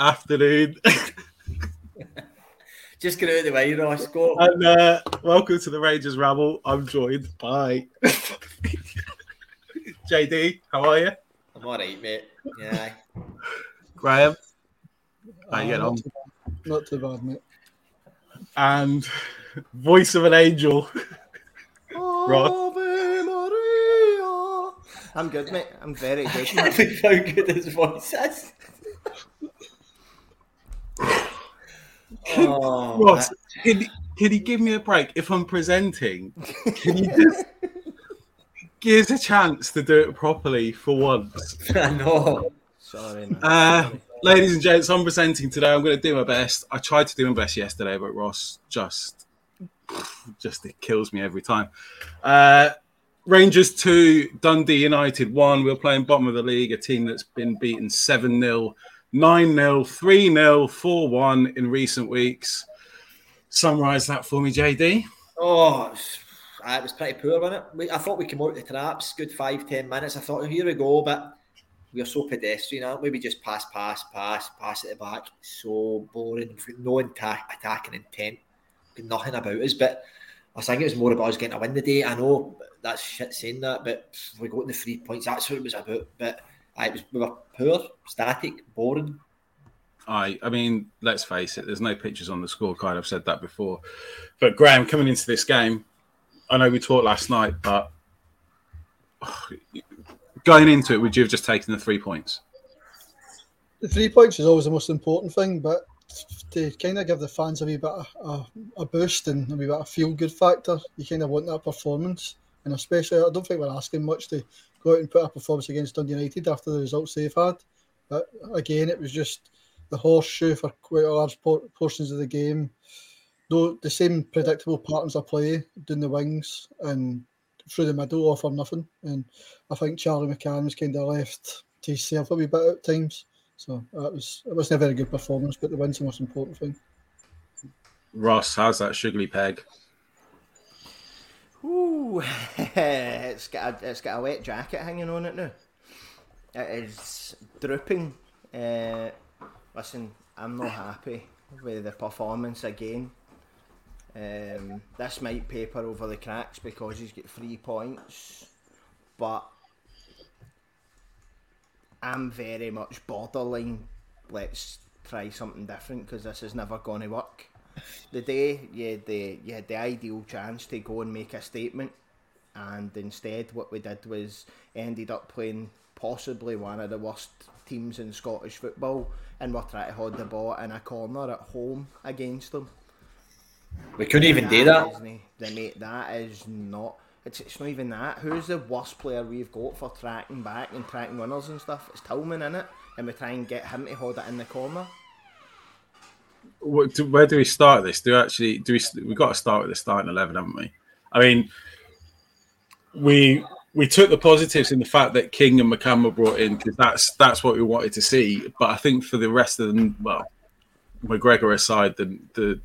afternoon, Just get out of the way, Ross. Go. and uh, welcome to the Rangers Rabble. I'm joined by JD. How are you, I'm all right, mate. Yeah. Graeme? How you getting not on? too bad. Not too bad, mate. And voice of an angel, Ross. I'm good, mate. I'm very good. can't believe how good his voice is. Oh, Ross, can, he can you give me a break if I'm presenting? Can you just give us a chance to do it properly for once? I know. Sorry, man. Uh, ladies and gents, I'm presenting today. I'm going to do my best. I tried to do my best yesterday, but Ross just, just it kills me every time. Uh, Rangers two, Dundee United one. We're playing bottom of the league, a team that's been beaten seven 0 9 0 3 0 4 1 in recent weeks. Summarise that for me, JD. Oh, it was- ah, it was pretty poor, wasn't it? I thought we came out of the traps, good five, ten minutes. I thought, here we go, but we are so pedestrian, aren't we? We just pass, pass, pass, pass at the back. So boring, no attack, attacking intent, nothing about us. But I think it was more about us getting a win today. I know that's shit saying that, but we got the three points. That's what it was about. But it was we were poor, static, boring. I, I mean, let's face it. There's no pictures on the scorecard. I've said that before. But Graeme, coming into this game, I know we talked last night, but going into it, would you have just taken the three points? The three points is always the most important thing, but to kind of give the fans a wee bit of a, a boost and a wee bit of feel good factor, you kind of want that performance. And especially, I don't think we're asking much to go out and put up a performance against Dundee United after the results they've had. But again, it was just the horseshoe for quite large por- portions of the game. Though the same predictable patterns of play down the wings and through the middle offer nothing. And I think Charlie McCann was kind of left to himself a wee bit at times. So that was it wasn't a very good performance, but the win's the most important thing. Ross, how's that sugary peg? Ooh, it's got a, it's got a wet jacket hanging on it now. It is drooping. Uh, listen, I'm not happy with the performance again. Um, this might paper over the cracks because he's got three points, but I'm very much borderline. Let's try something different because this is never going to work. The day you had the you had the ideal chance to go and make a statement, and instead what we did was ended up playing possibly one of the worst teams in Scottish football, and we're trying to hold the ball in a corner at home against them. We couldn't even do that. isn't it? The mate, that is not. It's, it's not even that. Who's the worst player we've got for tracking back and tracking winners and stuff? It's Tillman in it, and we try and get him to hold it in the corner. What, do, where do we start this? Do we actually do we? We got to start with the starting eleven, haven't we? I mean, we we took the positives in the fact that King and McCann were brought in because that's that's what we wanted to see. But I think for the rest of them, well, McGregor aside, the the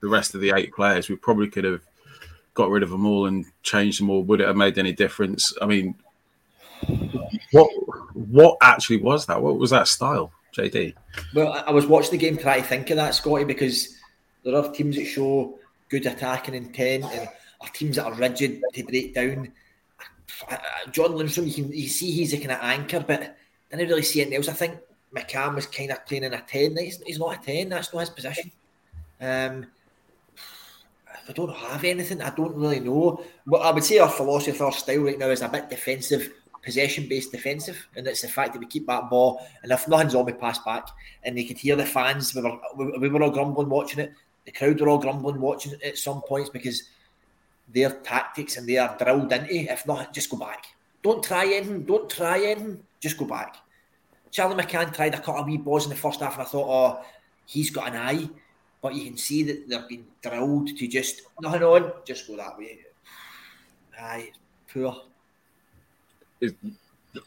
the rest of the eight players, we probably could have got rid of them all and changed them all. Would it have made any difference? I mean, what what actually was that? What was that style, JD? Well, I was watching the game trying to think of that, Scotty, because there are teams that show good attacking intent and are teams that are rigid to break down. John Lundstram, you can you see he's a kind of anchor, but I didn't really see anything else. I think McCann was kind of playing in a 10. He's, he's not a 10, that's not his position. Um, I don't have anything. I don't really know. But I would say our philosophy, our style right now is a bit defensive, possession based defensive. And it's the fact that we keep that ball. And if nothing's on, we pass back. And they could hear the fans. We were, we were all grumbling watching it. The crowd were all grumbling watching it at some points because their tactics and they are drilled into. If not, just go back. Don't try anything. Don't try anything. Just go back. Charlie McCann tried a couple of wee balls in the first half, and I thought, oh, he's got an eye. But you can see that they've been drilled to just nothing on, just go that way. Aye, poor. It,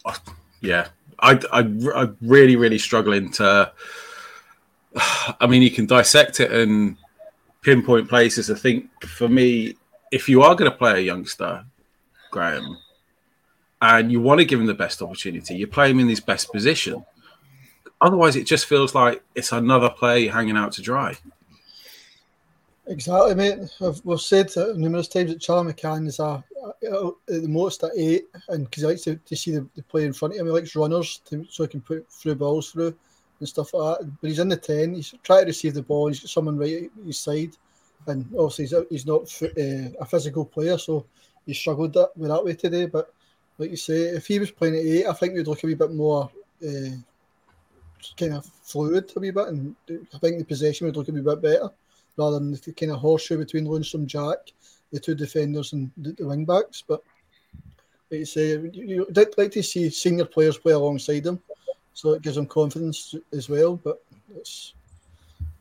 uh, yeah, I, I, I'm really, really struggling to. I mean, you can dissect it and pinpoint places. I think for me, if you are going to play a youngster, Graeme, and you want to give him the best opportunity, you play him in his best position. Otherwise, it just feels like it's another play hanging out to dry. Exactly, mate. I've, we've said numerous times that Charlie McCann is a, a, at the most at eight, and because he likes to, to see the, the, play in front of him, he likes runners to, so he can put through balls through and stuff like that. But he's in the ten. He's trying to receive the ball. He's got someone right at his side, and obviously he's, he's not uh, a physical player, so he struggled that with that way today. But like you say, if he was playing at eight, I think we'd look a wee bit more. Uh, kind of fluid a wee bit, and I think the possession would look a wee bit better rather than the kind of horseshoe between Lundstram Jack, the two defenders and the, the wing backs. But like you say, you, would like to see senior players play alongside them, so it gives them confidence as well. But it's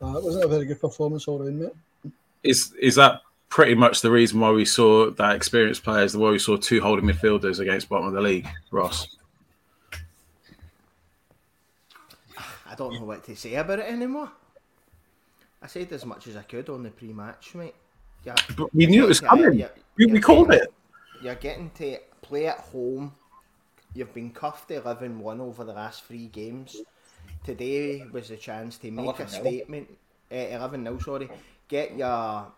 uh, it wasn't a very good performance all around, mate. Is is that pretty much the reason why we saw that experienced players, the way we saw two holding midfielders against bottom of the league, Ross? I don't know what to say about it anymore. I said as much as I could on the pre-match, mate. Yeah, but we knew it was coming. You're, we, we called it. You're getting to play at home. You've been cuffed 11-1 over the last three games. Today was a chance to make a statement. Uh, 11 now, sorry. Get your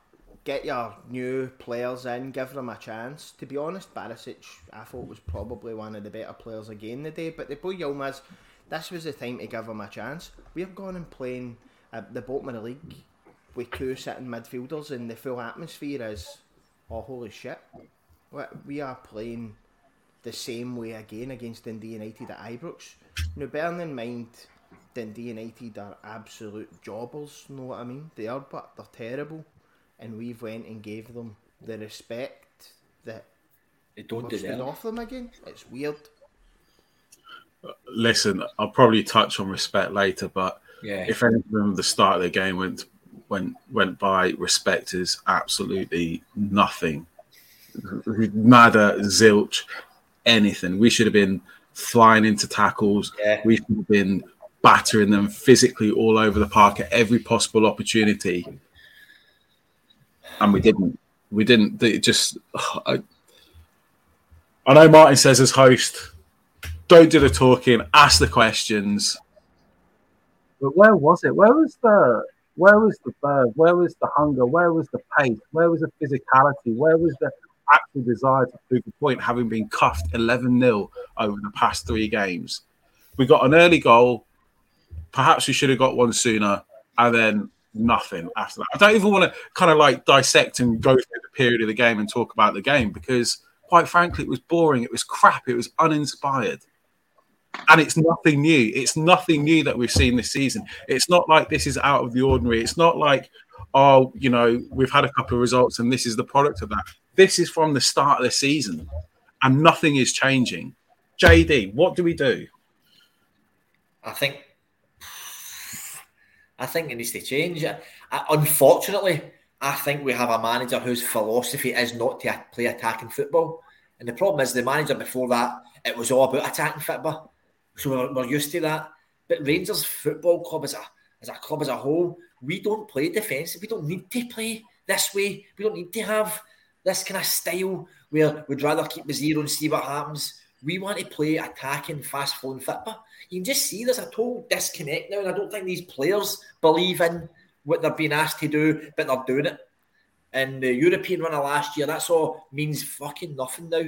get your new players in, give them a chance. To be honest, Barisic, I thought was probably one of the better players again today. But the boy Yilmaz, this was the time to give him a chance. We've gone and playing at the bottom of the league with two sitting midfielders and the full atmosphere is, oh holy shit, we are playing the same way again against Dundee United at Ibrox. Now, bearing in mind, Dundee United are absolute jobbers, know what I mean? They are, but they're terrible. And we've went and gave them the respect that they don't deserve. off them again. It's weird. Uh, listen, I'll probably touch on respect later, but yeah. If anything, from the start of the game went went went by, respect is absolutely nothing. Nada, zilch, anything. We should have been flying into tackles. Yeah. We should have been battering them physically all over the park at every possible opportunity. And we didn't. We didn't. They just. I, I know Martin says as host, don't do the talking, ask the questions. But where was it? Where was the where was the bird? Where was the hunger? Where was the pace? Where was the physicality? Where was the actual desire to prove the point, having been cuffed 11 0 over the past three games? We got an early goal. Perhaps we should have got one sooner, and then nothing after that. I don't even want to kind of like dissect and go through the period of the game and talk about the game because, quite frankly, it was boring. It was crap. It was uninspired and it's nothing new. It's nothing new that we've seen this season. It's not like this is out of the ordinary. It's not like, oh, you know, we've had a couple of results and this is the product of that. this is from the start of the season, and nothing is changing. JD, what do we do? I think I think it needs to change. Unfortunately, I think we have a manager whose philosophy is not to play attacking football. And the problem is the manager before that, it was all about attacking football. So we're, we're used to that. But Rangers Football Club as a as a club as a whole, we don't play defensive. We don't need to play this way. We don't need to have this kind of style where we'd rather keep the zero and see what happens. We want to play attacking, fast flowing football. You can just see there's a total disconnect now, and I don't think these players believe in what they're being asked to do, but they're doing it. And the European run of last year, that's all means fucking nothing now.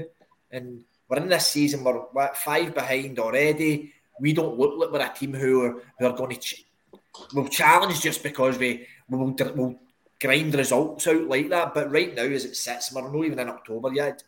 And we're in this season, we're, five behind already. We don't look like we're a team who are, who are going to ch- we'll challenge just because we we'll, we'll grind results out like that. But right now, as it sits, we're not even in October yet.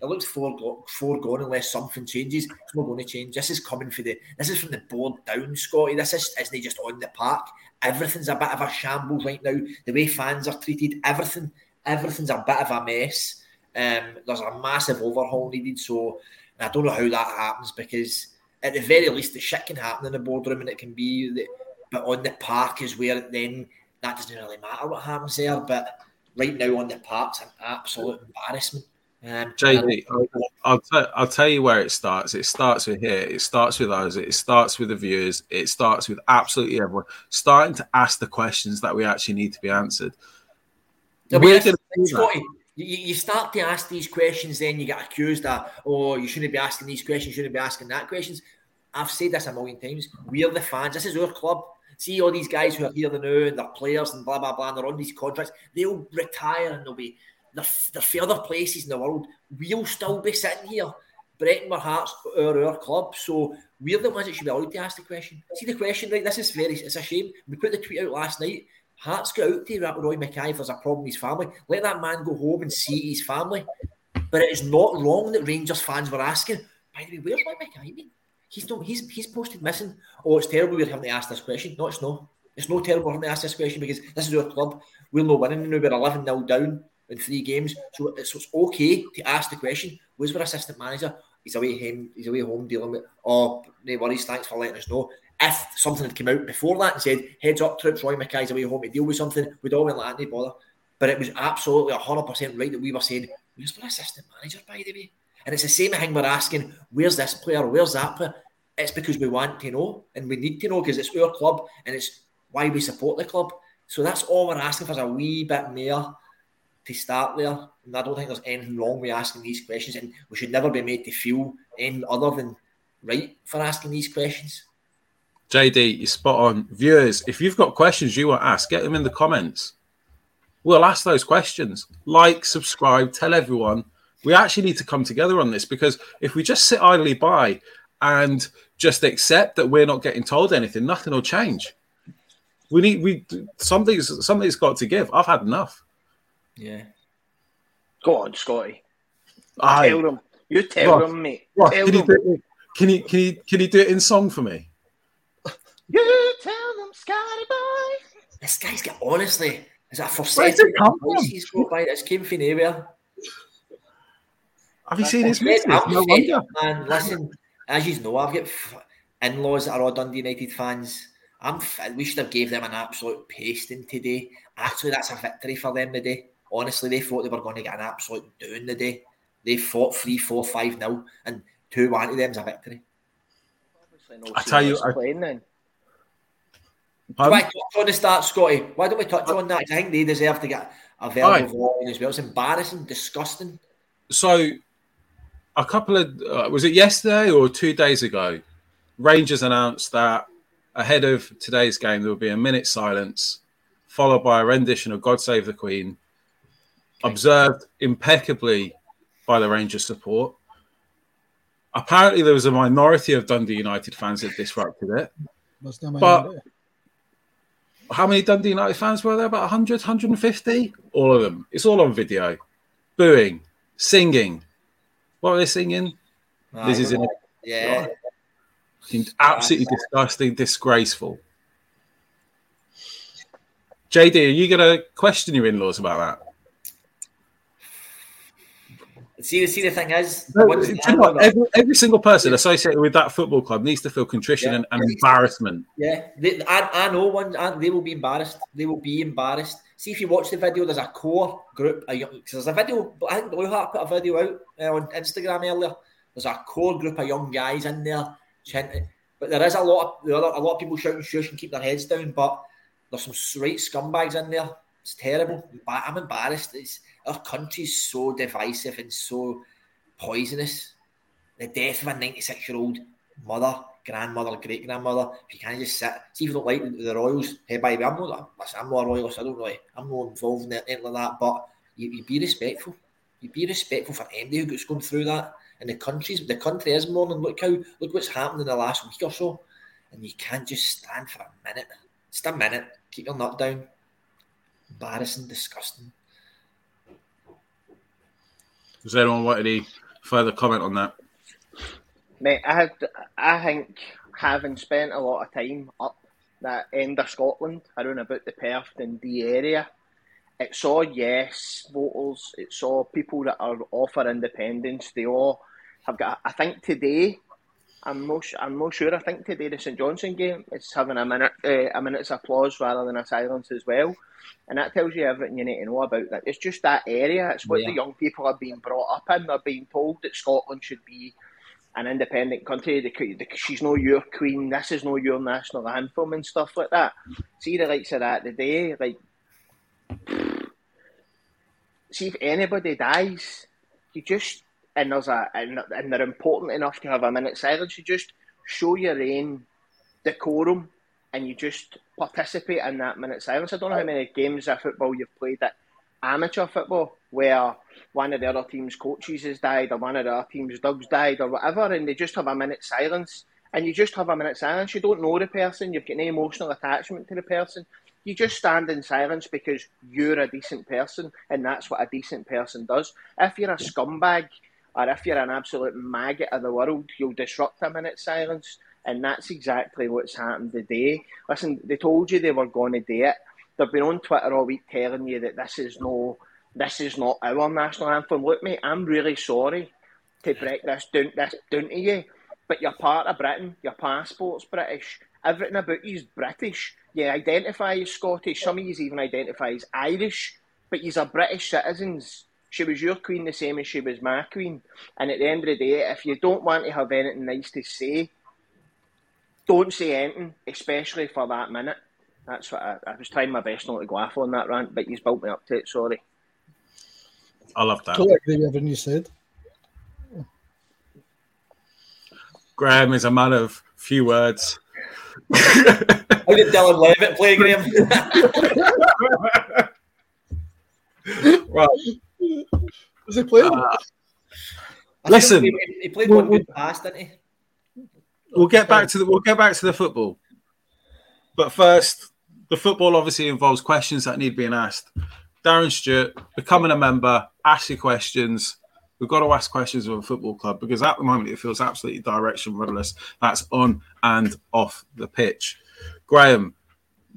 It looks foregone, foregone unless something changes. It's not going to change. This is coming for the. This is from the board down, Scotty. This is isn't just on the park. Everything's a bit of a shambles right now. The way fans are treated, everything, everything's a bit of a mess. Um, there's a massive overhaul needed. So I don't know how that happens because at the very least the shit can happen in the boardroom and it can be the, but on the park is where then that doesn't really matter what happens there. But right now on the park's an absolute embarrassment. Um, JD, I'll, I'll, t- I'll tell you where it starts. It starts with here. It starts with us. It starts with the viewers. It starts with absolutely everyone starting to ask the questions that we actually need to be answered. We're going to you, you start to ask these questions, then you get accused that, oh, you shouldn't be asking these questions, you shouldn't be asking that questions. I've said this a million times. We're the fans. This is our club. See all these guys who are here now and they're players and blah blah blah. And they're on these contracts. They'll retire and they'll be they're, they're places in the world. We'll still be sitting here. Breaking our hearts are our club. So we're the ones that should be allowed to ask the question. See the question, right? This is very it's a shame. We put the tweet out last night. Hearts got out to Roy Makaay if there's a problem with his family. Let that man go home and see his family. But it is not wrong that Rangers fans were asking, by the way, where's Roy been? He's not he's he's posted missing. Oh, it's terrible we're having to ask this question. No, it's not. It's no terrible having to ask this question because this is our club. We're not winning now. We're 11 0 down in three games. So it's, it's okay to ask the question, where's our assistant manager? He's away home, he's away home dealing with oh no worries, thanks for letting us know. If something had come out before that and said, heads up troops, Roy Makaay's away home to deal with something, we'd all been like, no bother. But it was absolutely hundred percent right that we were saying, where's our assistant manager, by the way? And it's the same thing we're asking, where's this player, where's that player? It's because we want to know and we need to know because it's our club and it's why we support the club. So that's all we're asking for is a wee bit more to start there. And I don't think there's anything wrong with asking these questions. And we should never be made to feel anything other than right for asking these questions. JD, you're spot on. Viewers, if you've got questions you want to ask, get them in the comments. We'll ask those questions. Like, subscribe, tell everyone. We actually need to come together on this because if we just sit idly by and just accept that we're not getting told anything, nothing will change. We need we something's something's got to give. I've had enough. Yeah. Go on, Scotty. I, tell them. You tell Ross, them, mate. Ross, tell can, them. You do, can you can you can you do it in song for me? You tell them, Scotty boy. This guy's got honestly. Is that for Where's it come from? He's got by this came from anywhere. Have you seen his music? No wonder. Man, listen, as you know, I've got in-laws that are all Dundee United fans. I'm we should have gave them an absolute pasting today. Actually, that's a victory for them today. Honestly, they thought they were going to get an absolute doing today. They fought three, four, five nil, and two one to them is a victory. I tell you, I, playing then. Why touch on the start, Scotty? Why don't we touch on that? I think they deserve to get a verbal warning as well. It's embarrassing, disgusting. So, a couple of uh, was it yesterday or two days ago? Rangers announced that ahead of today's game there will be a minute silence, followed by a rendition of "God Save the Queen," okay. observed impeccably by the Rangers support. Apparently, there was a minority of Dundee United fans that disrupted it. But how many Dundee United fans were there? About 100, 150? All of them. It's all on video. Booing, singing. What are they singing? this is in a. Yeah. Absolutely disgusting, disgraceful. JD, are you going to question your in laws about that? See, see, the thing is, no, you know every, every, single person associated with that football club needs to feel contrition yeah. and, and, embarrassment. Yeah, they, I, I know one. I, they will be embarrassed. They will be embarrassed. See if you watch the video. There's a core group. Young, there's a video. I think Blue Heart put a video out uh, on Instagram earlier. There's a core group of young guys in there chanting. But there is a lot of a lot of people shouting shush and keep their heads down. But there's some straight scumbags in there. It's terrible. I'm embarrassed. It's, our country's so divisive and so poisonous. The death of a 96 year old mother, grandmother, great grandmother. If you can't just sit, see if you don't like the, the Royals, hey, baby, I'm not, listen, I'm not a Royalist. I don't really, I'm not involved in anything like that. But you, you be respectful. You be respectful for anybody who's going through that. And the countries, the country is mourning. Look how, look what's happened in the last week or so. And you can't just stand for a minute. Just a minute. Keep your nut down. Embarrassing, disgusting. Does anyone want any further comment on that? Mate, I had, I think having spent a lot of time up that end of Scotland, around about the Perth and the area, it saw yes voters, it saw people that are for independence. They all have got. I think today, I'm not. I'm not sure. I think today the St Johnstone game is having a minute, uh, a minute's applause rather than a silence as well and that tells you everything you need to know about that. It's just that area. It's what yeah. the young people are being brought up in. They're being told that Scotland should be an independent country. The, the, she's no your queen. This is no your national anthem and stuff like that. See the likes of that today. Like, see if anybody dies, you just and there's a and, and they're important enough to have a minute silence. You just show your own decorum and you just participate in that minute silence. I don't know how many games of football you've played at amateur football where one of the other team's coaches has died or one of the other team's dogs died or whatever, and they just have a minute silence. And you just have a minute silence. You don't know the person. You've got no emotional attachment to the person. You just stand in silence because you're a decent person, and that's what a decent person does. If you're a scumbag or if you're an absolute maggot of the world, you'll disrupt a minute silence and that's exactly what's happened today. Listen, they told you they were going to do it. They've been on Twitter all week telling you that this is no, this is not our national anthem. Look, mate, I'm really sorry to break this down, this down to you, but you're part of Britain. Your passport's British. Everything about you is British. You identify as Scottish. Some of you even identify as Irish, but you're British citizens. She was your queen the same as she was my queen. And at the end of the day, if you don't want to have anything nice to say, don't say anything, especially for that minute. That's what I, I was trying my best not to go off on that rant, but he's built me up to it. Sorry. I love that. Totally agree with everything you said. Graeme is a man of few words. How did Dylan Levitt play, Graeme? right. Was he playing? Uh, listen, he, he, played one good pass, didn't he? we'll get back to the we'll get back to the football. But first, the football obviously involves questions that need being asked. Darren Stewart, becoming a member, ask your questions. We've got to ask questions of a football club because at the moment it feels absolutely direction rudderless. That's on and off the pitch. Graeme,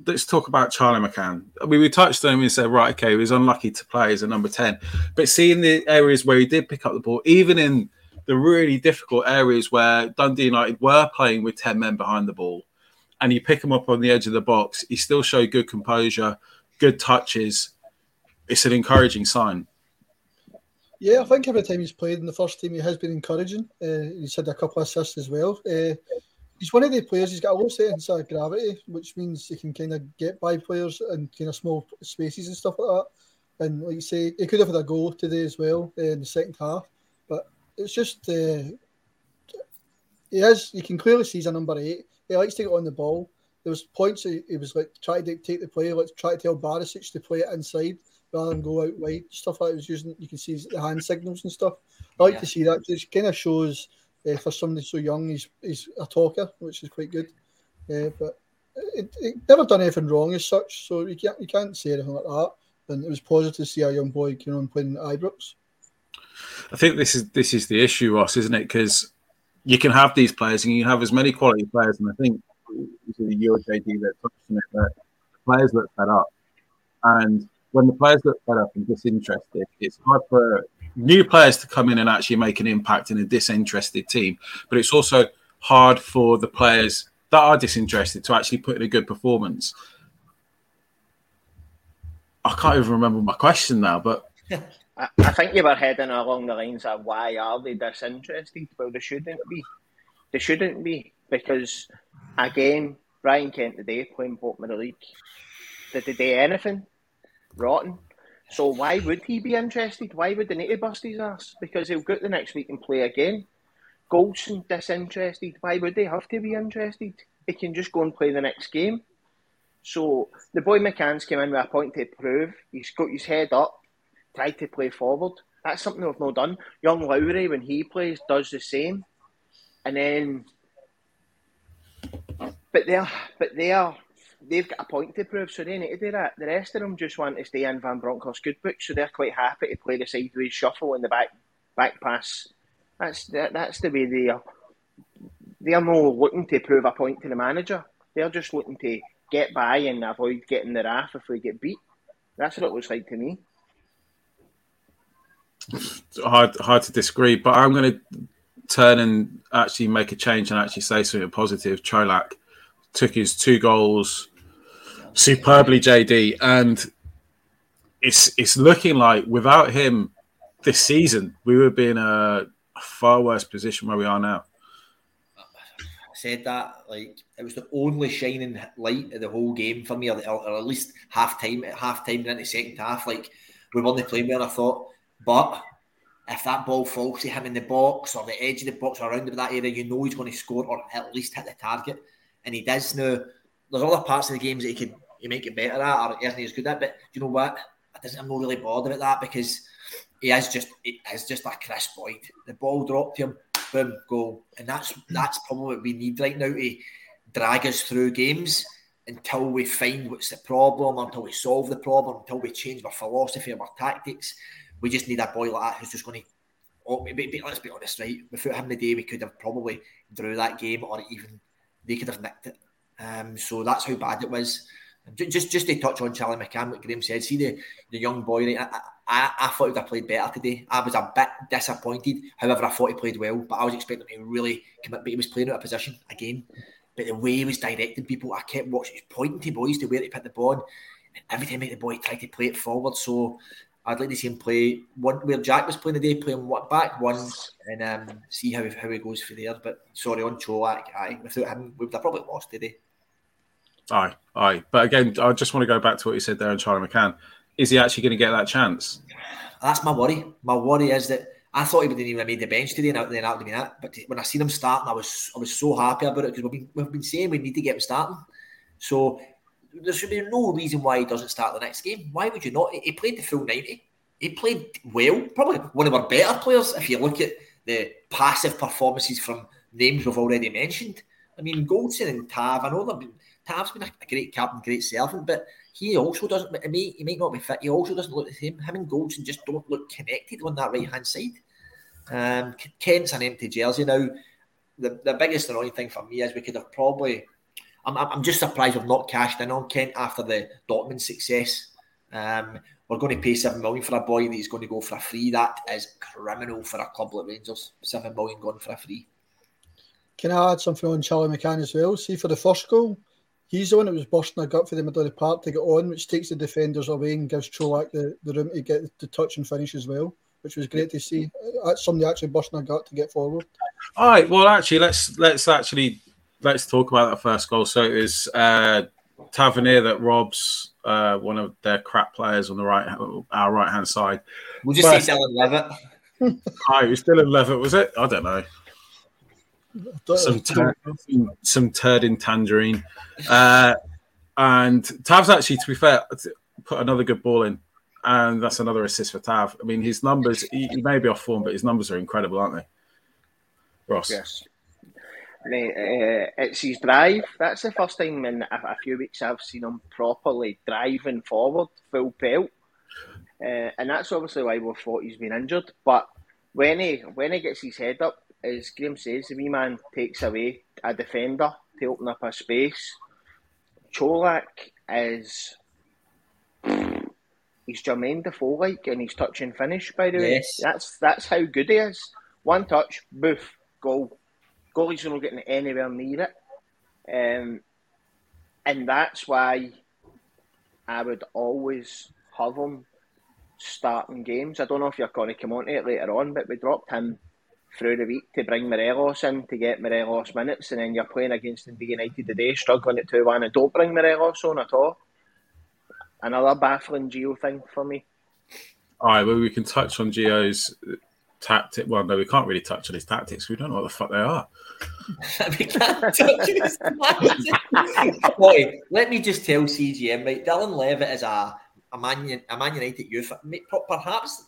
let's talk about Charlie McCann. I mean, we touched on him and said, right, okay, he was unlucky to play as a number 10. But seeing the areas where he did pick up the ball, even in the really difficult areas where Dundee United were playing with 10 men behind the ball and you pick him up on the edge of the box, he still showed good composure, good touches. It's an encouraging sign. Yeah, I think every time he's played in the first team, he has been encouraging. Uh, he's had a couple of assists as well. Uh, he's one of the players, he's got a low sense of gravity, which means he can kind of get by players in kind of small spaces and stuff like that. And like you say, he could have had a goal today as well uh, in the second half But it's just uh, he is. You can clearly see he's a number eight. He likes to get on the ball. There was points he, he was like trying to dictate the play, like try to tell Barisic to play it inside rather than go out wide. Stuff like that was using. You can see the hand signals and stuff. I like yeah. to see that. It kind of shows uh, for somebody so young, he's he's a talker, which is quite good. Uh, but it, it, never done anything wrong as such, so you can't you can't say anything like that. And it was positive to see a young boy, you know, playing at Ibrox. I think this is this is the issue, Ross, isn't it? Because you can have these players and you can have as many quality players, and I think the Euro JD that touched on it, that players look fed up, and when the players look fed up and disinterested, it's hard for new players to come in and actually make an impact in a disinterested team, but it's also hard for the players that are disinterested to actually put in a good performance. I can't even remember my question now, but I, I think you were heading along the lines of why are they disinterested? Well, they shouldn't be. They shouldn't be because, again, Ryan Kent today playing bottom of the league. Did they do anything? Rotten. So why would he be interested? Why would they need to bust his ass? Because he'll go the next week and play again. Goldson disinterested. Why would they have to be interested? He can just go and play the next game. So the boy McCann's came in with a point to prove. He's got his head up, tried to play forward. That's something we've not done. Young Lowry, when he plays, does the same. And then, but they're, but they are, they've got a point to prove, so they need to do that. The rest of them just want to stay in Van Bronckhorst good book, so they're quite happy to play the sideways shuffle in the back back pass. That's that, that's the way they are. They are not looking to prove a point to the manager. They're just looking to get by and avoid getting the wrath if we get beat. That's what it looks like to me. Hard, hard to disagree, but I'm going to turn and actually make a change and actually say something positive. Colak took his two goals superbly, JD, and it's it's looking like without him this season we would be in a far worse position where we are now I said that. Like it was the only shining light of the whole game for me, or, or at least half time, half time into the second half. Like we weren't playing well. I thought, but if that ball falls to him in the box or the edge of the box or around that area, you know he's going to score or at least hit the target, and he does now. There's other parts of the games that he could he make it better at or isn't as good at, but you know what? I'm not really bothered about that because he is just he is just a Kris Boyd. The ball dropped him boom, goal. And that's that's probably what we need right now to drag us through games until we find what's the problem, until we solve the problem, until we change our philosophy and our tactics. We just need a boy like that who's just going to. Oh, let's be honest, right? Without him today, we could have probably drew that game, or even they could have nicked it. Um, so that's how bad it was. Just just to touch on Charlie McCann, what Graeme said, see the, the young boy, right? I, I, I thought he would have played better today. I was a bit disappointed. However, I thought he played well, but I was expecting him to really commit. But he was playing out of position again. But the way he was directing people, I kept watching, his pointing to boys to where to put the ball. And every time the boy tried to play it forward. So I'd like to see him play one where Jack was playing today, playing what back one, and um, see how how he goes for there. But sorry on Colak, aye, without him, we would have probably lost today. Aye, aye. But again, I just want to go back to what you said there on Charlie McCann. Is he actually going to get that chance? That's my worry. My worry is that I thought he would not even have made the bench today, and then that would been it. But when I seen him starting, I was I was so happy about it because we've been, we've been saying we need to get him starting. So there should be no reason why he doesn't start the next game. Why would you not? He played the full ninety. He played well, probably one of our better players if you look at the passive performances from names we've already mentioned. I mean, Goldson and Tav, I know they've been Tav's been a, a, great captain, great servant, but he also doesn't. I mean, he might not be fit. He also doesn't look the same. Him and Goldson just don't look connected on that right hand side. Um, Kent's an empty jersey now. The, the biggest annoying thing for me is we could have probably. I'm, I'm just surprised we've not cashed in on Kent after the Dortmund success. Um, we're going to pay seven million for a boy that he's going to go for a free. That is criminal for a club like Rangers. Seven million gone for a free. Can I add something on Charlie McCann as well? See for the first goal, He's the one that was busting a gut for the middle of the park to get on, which takes the defenders away and gives Colak the, the room to get the touch and finish as well, which was great to see. That's uh, somebody actually busting a gut to get forward. All right. Well, actually, let's let's actually let's talk about that first goal. So it was uh, Tavernier that robs uh, one of their crap players on the right our right hand side. We'll just but, say Dylan Levitt. Hi, was still in Levitt, was it? I don't know some tur- some turd in tangerine, uh, and Tav's actually, to be fair, put another good ball in, and that's another assist for Tav. I mean, his numbers he, he may be off form, but his numbers are incredible, aren't they, Ross? Yes. Uh, it's his drive. That's the first time in a, a, few weeks I've seen him properly driving forward, full pelt, uh, and that's obviously why we thought he's been injured. But when he when he gets his head up, as Graeme says, the wee man takes away a defender to open up a space. Colak is he's Jermaine Defoe like, and he's touch and finish. By the way, Yes. that's that's how good he is. One touch, boof, goal. Goalie's not getting anywhere near it, um, and that's why I would always have him starting games. I don't know if you're going to come on to it later on, but we dropped him through the week to bring Morelos in to get Morelos minutes, and then you're playing against Dundee United today, struggling at 2 1, and don't bring Morelos on at all. Another baffling Gio thing for me. All right, well, we can touch on Gio's tactic. Well, no, we can't really touch on his tactics. We don't know what the fuck they are. We can't touch his Boy, let me just tell CGM, right? Dylan Levitt is a a Man, a Man United youth, perhaps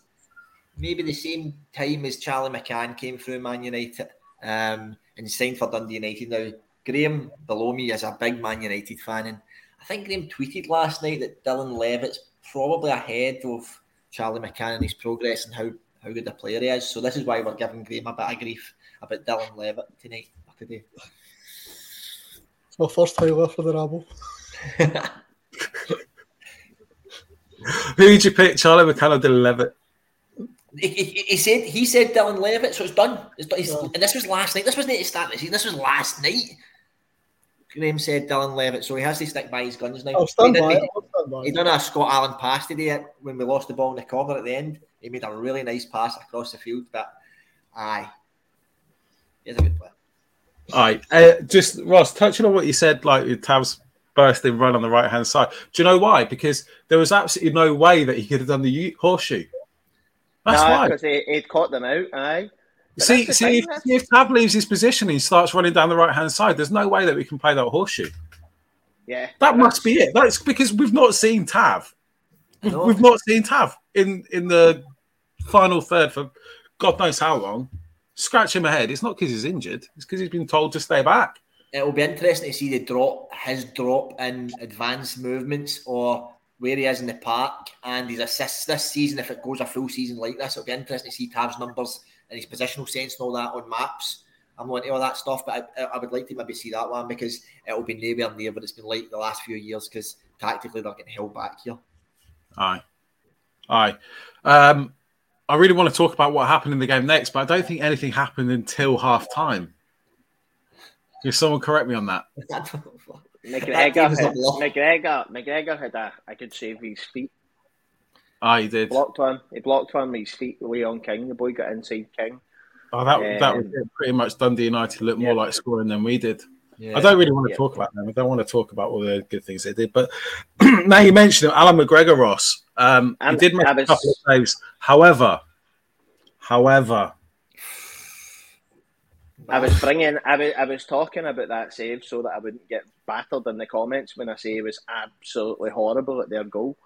maybe the same time as Charlie McCann came through Man United um, and signed for Dundee United. Now, Graeme below me is a big Man United fan, and I think Graeme tweeted last night that Dylan Levitt's probably ahead of Charlie McCann in his progress and how, how good a player he is. So this is why we're giving Graeme a bit of grief about Dylan Levitt tonight or today. It's my first Tyler for the Rabble. Who did you pick? Charlie McCann or Dylan Levitt? He, he, he said he said Dylan Levitt, so it's done. It's done. He's- And this was last night. This wasn't at the start of the season. This was last night. Graeme said Dylan Levitt, so he has to stick by his guns now. I'll stand he, by did- it. I'll stand by he it. done a Scott Allan pass today when we lost the ball in the corner at the end. He made a really nice pass across the field, but aye, he's a good player. All right, uh, just Ross, touching on what you said, like with Tav's bursting run on the right hand side. Do you know why? Because there was absolutely no way that he could have done the horseshoe. That's Nah, why. because he, he'd caught them out, aye. But See, see, if, if Tav leaves his position and he starts running down the right hand side, there's no way that we can play that horseshoe. Yeah. That must be it. That's because we've not seen Tav. We've, we've not seen Tav in in the final third for God knows how long. Scratch him ahead. It's not because he's injured. It's because he's been told to stay back. It'll be interesting to see the drop, his drop in advanced movements or where he is in the park and his assists this season. If it goes a full season like this, it'll be interesting to see Tav's numbers and his positional sense and all that on maps. I'm not into all that stuff, but I, I would like to maybe see that one because it'll be nowhere near what it's been like the last few years because tactically they're getting held back here. Aye. Aye. Um, I really want to talk about what happened in the game next, but I don't think anything happened until half time. Can someone correct me on that? That McGregor, game was a had, bluff. McGregor, McGregor had a, a good save with his feet. Aye, he did. Blocked one. He blocked one with his feet away on King. The boy got inside King. Oh, that, that was Um, pretty much Dundee United looked more yeah. like scoring than we did. Yeah. I don't really want to Yeah. talk about them. I don't want to talk about all the good things they did. But now you mentioned it, Allan McGregor Ross. Um, he did make I a was- couple of saves. However, however, I was bringing, I was, I was talking about that save so that I wouldn't get battered in the comments when I say it was absolutely horrible at their goal.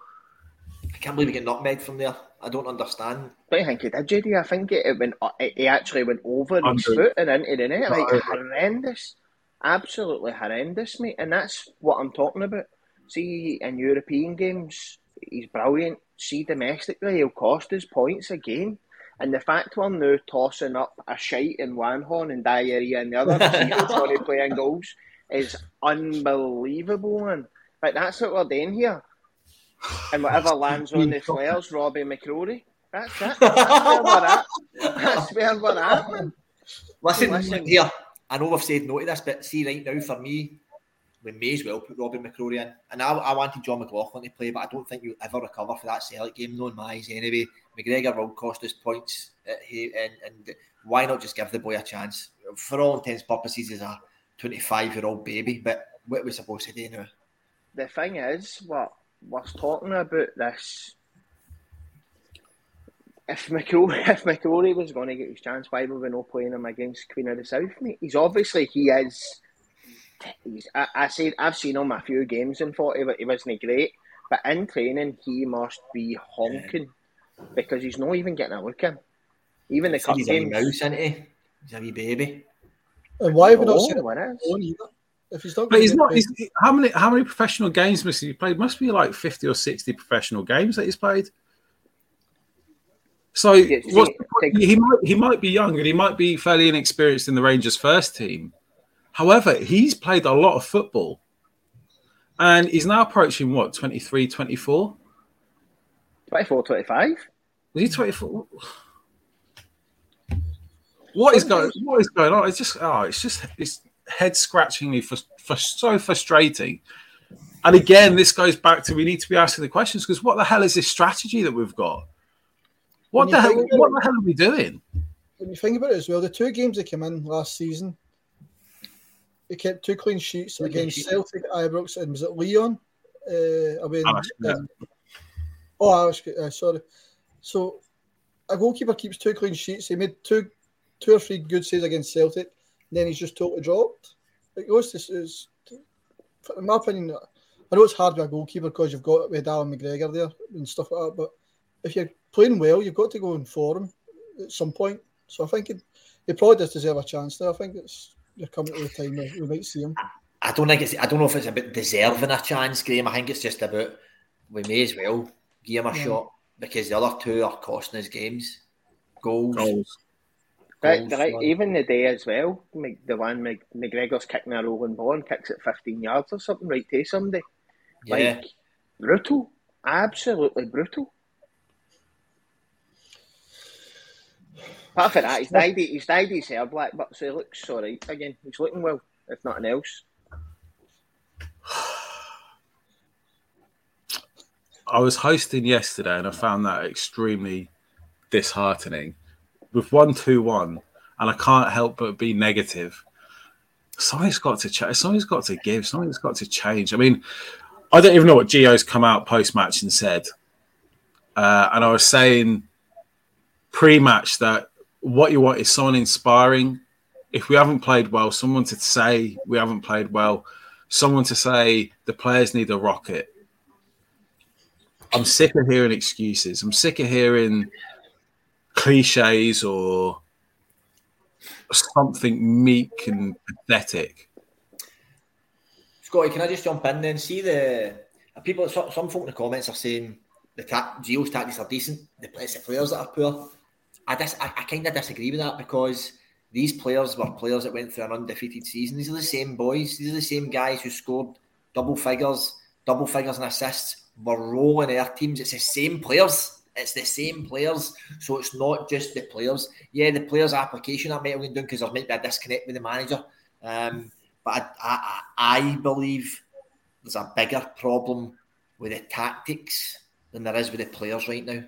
I can't believe he get nutmegged from there. I don't understand. But I think he did, JD. I think it, it went, it, he actually went over his foot and into the net. Like Right. horrendous, absolutely horrendous, mate. And that's what I'm talking about. See, in European games, he's brilliant. See, domestically, he'll cost us points again. And the fact we're now tossing up a shite in one horn and diarrhea in the other, to see who's going to play in goals is unbelievable, man. But that's what we're doing here. And whatever lands on the flares, Robby McCrorie. That's it. That's where we're at. That's where we're at, man. Listen, Listen. here, I know we've said no to this, but see, right now, for me, we may as well put Robby McCrorie in. And I, I wanted Jon McLaughlin to play, but I don't think you'll ever recover for that Celtic game, no in my eyes anyway. McGregor will cost us points, uh, he, and, and why not just give the boy a chance? For all intents and purposes, he's a 25 year old baby, but what are we supposed to do now? The thing is, what we're talking about this. If McCrorie, if McCrorie was going to get his chance, why were we not playing him against Queen of the South, mate? He's obviously he is. He's, I, I said I've seen him a few games and thought he, he wasn't great, but in training he must be honking because he's not even getting a look in. Even the cup He's a games. mouse, isn't he? He's a wee baby. And why have we not Oh, seen it it is. on either? If he's not but he's not. He's, how many how many professional games must he played? Must be like fifty or sixty professional games that he's played. So Yeah, see, the point? he might he might be young and he might be fairly inexperienced in the Rangers first team. However, he's played a lot of football, and he's now approaching what 23, 24? 24, 25. Was he 24? What is going? What is going on? It's just oh, it's just it's head scratchingly for, for so frustrating. And again, this goes back to we need to be asking the questions because what the hell is this strategy that we've got? What the hell? What it- the hell are we doing? when you think about it as well, the two games that came in last season, they kept two clean sheets against. Celtic, Ibrox, and was it Lyon? Uh, away in, Alex, oh, Alex, uh, sorry. So a goalkeeper keeps two clean sheets. He made two, two or three good saves against Celtic. And then he's just totally dropped. It goes to, is, in my opinion, I know it's hard with a goalkeeper because you've got with Allan McGregor there and stuff like that. But if you're playing well, you've got to go in for him at some point. So I think it, he probably does deserve a chance there. I think it's you're coming to the time where we might see him. I don't think it's. I don't know if it's about deserving a chance, Graeme. I think it's just about we may as well give him a Yeah. shot because the other two are costing us games, goals. Goals. Right, goals, right. man. Even the day as well, Mc- the one Mc- McGregor's kicking a rolling ball and kicks it 15 yards or something right to somebody. Yeah, Like, brutal. Absolutely brutal. Apart from that, he's died, he's died his hair black, but so he looks alright again. He's looking well, if nothing else. I was hosting yesterday and I found that extremely disheartening. With one two one, and I can't help but be negative. Something's got to change. Something's got to give. Something's got to change. I mean, I don't even know what Gio's come out post match and said. Uh, and I was saying pre-match that what you want is someone inspiring. If we haven't played well, someone to say we haven't played well, someone to say the players need a rocket. I'm sick of hearing excuses. I'm sick of hearing cliches or something meek and pathetic. Scotty, can I just jump in then? See the people. Some, some folk in the comments are saying the ta- Gio's tactics are decent. The, it's the players that are poor. I dis- I, I kind of disagree with that because these players were players that went through an undefeated season. These are the same boys. These are the same guys who scored double figures, double figures and assists. Were rolling our teams. It's the same players. It's the same players. So it's not just the players. Yeah, the players' application I might have been doing because there might be a disconnect with the manager. Um, but I, I, I believe there's a bigger problem with the tactics than there is with the players right now.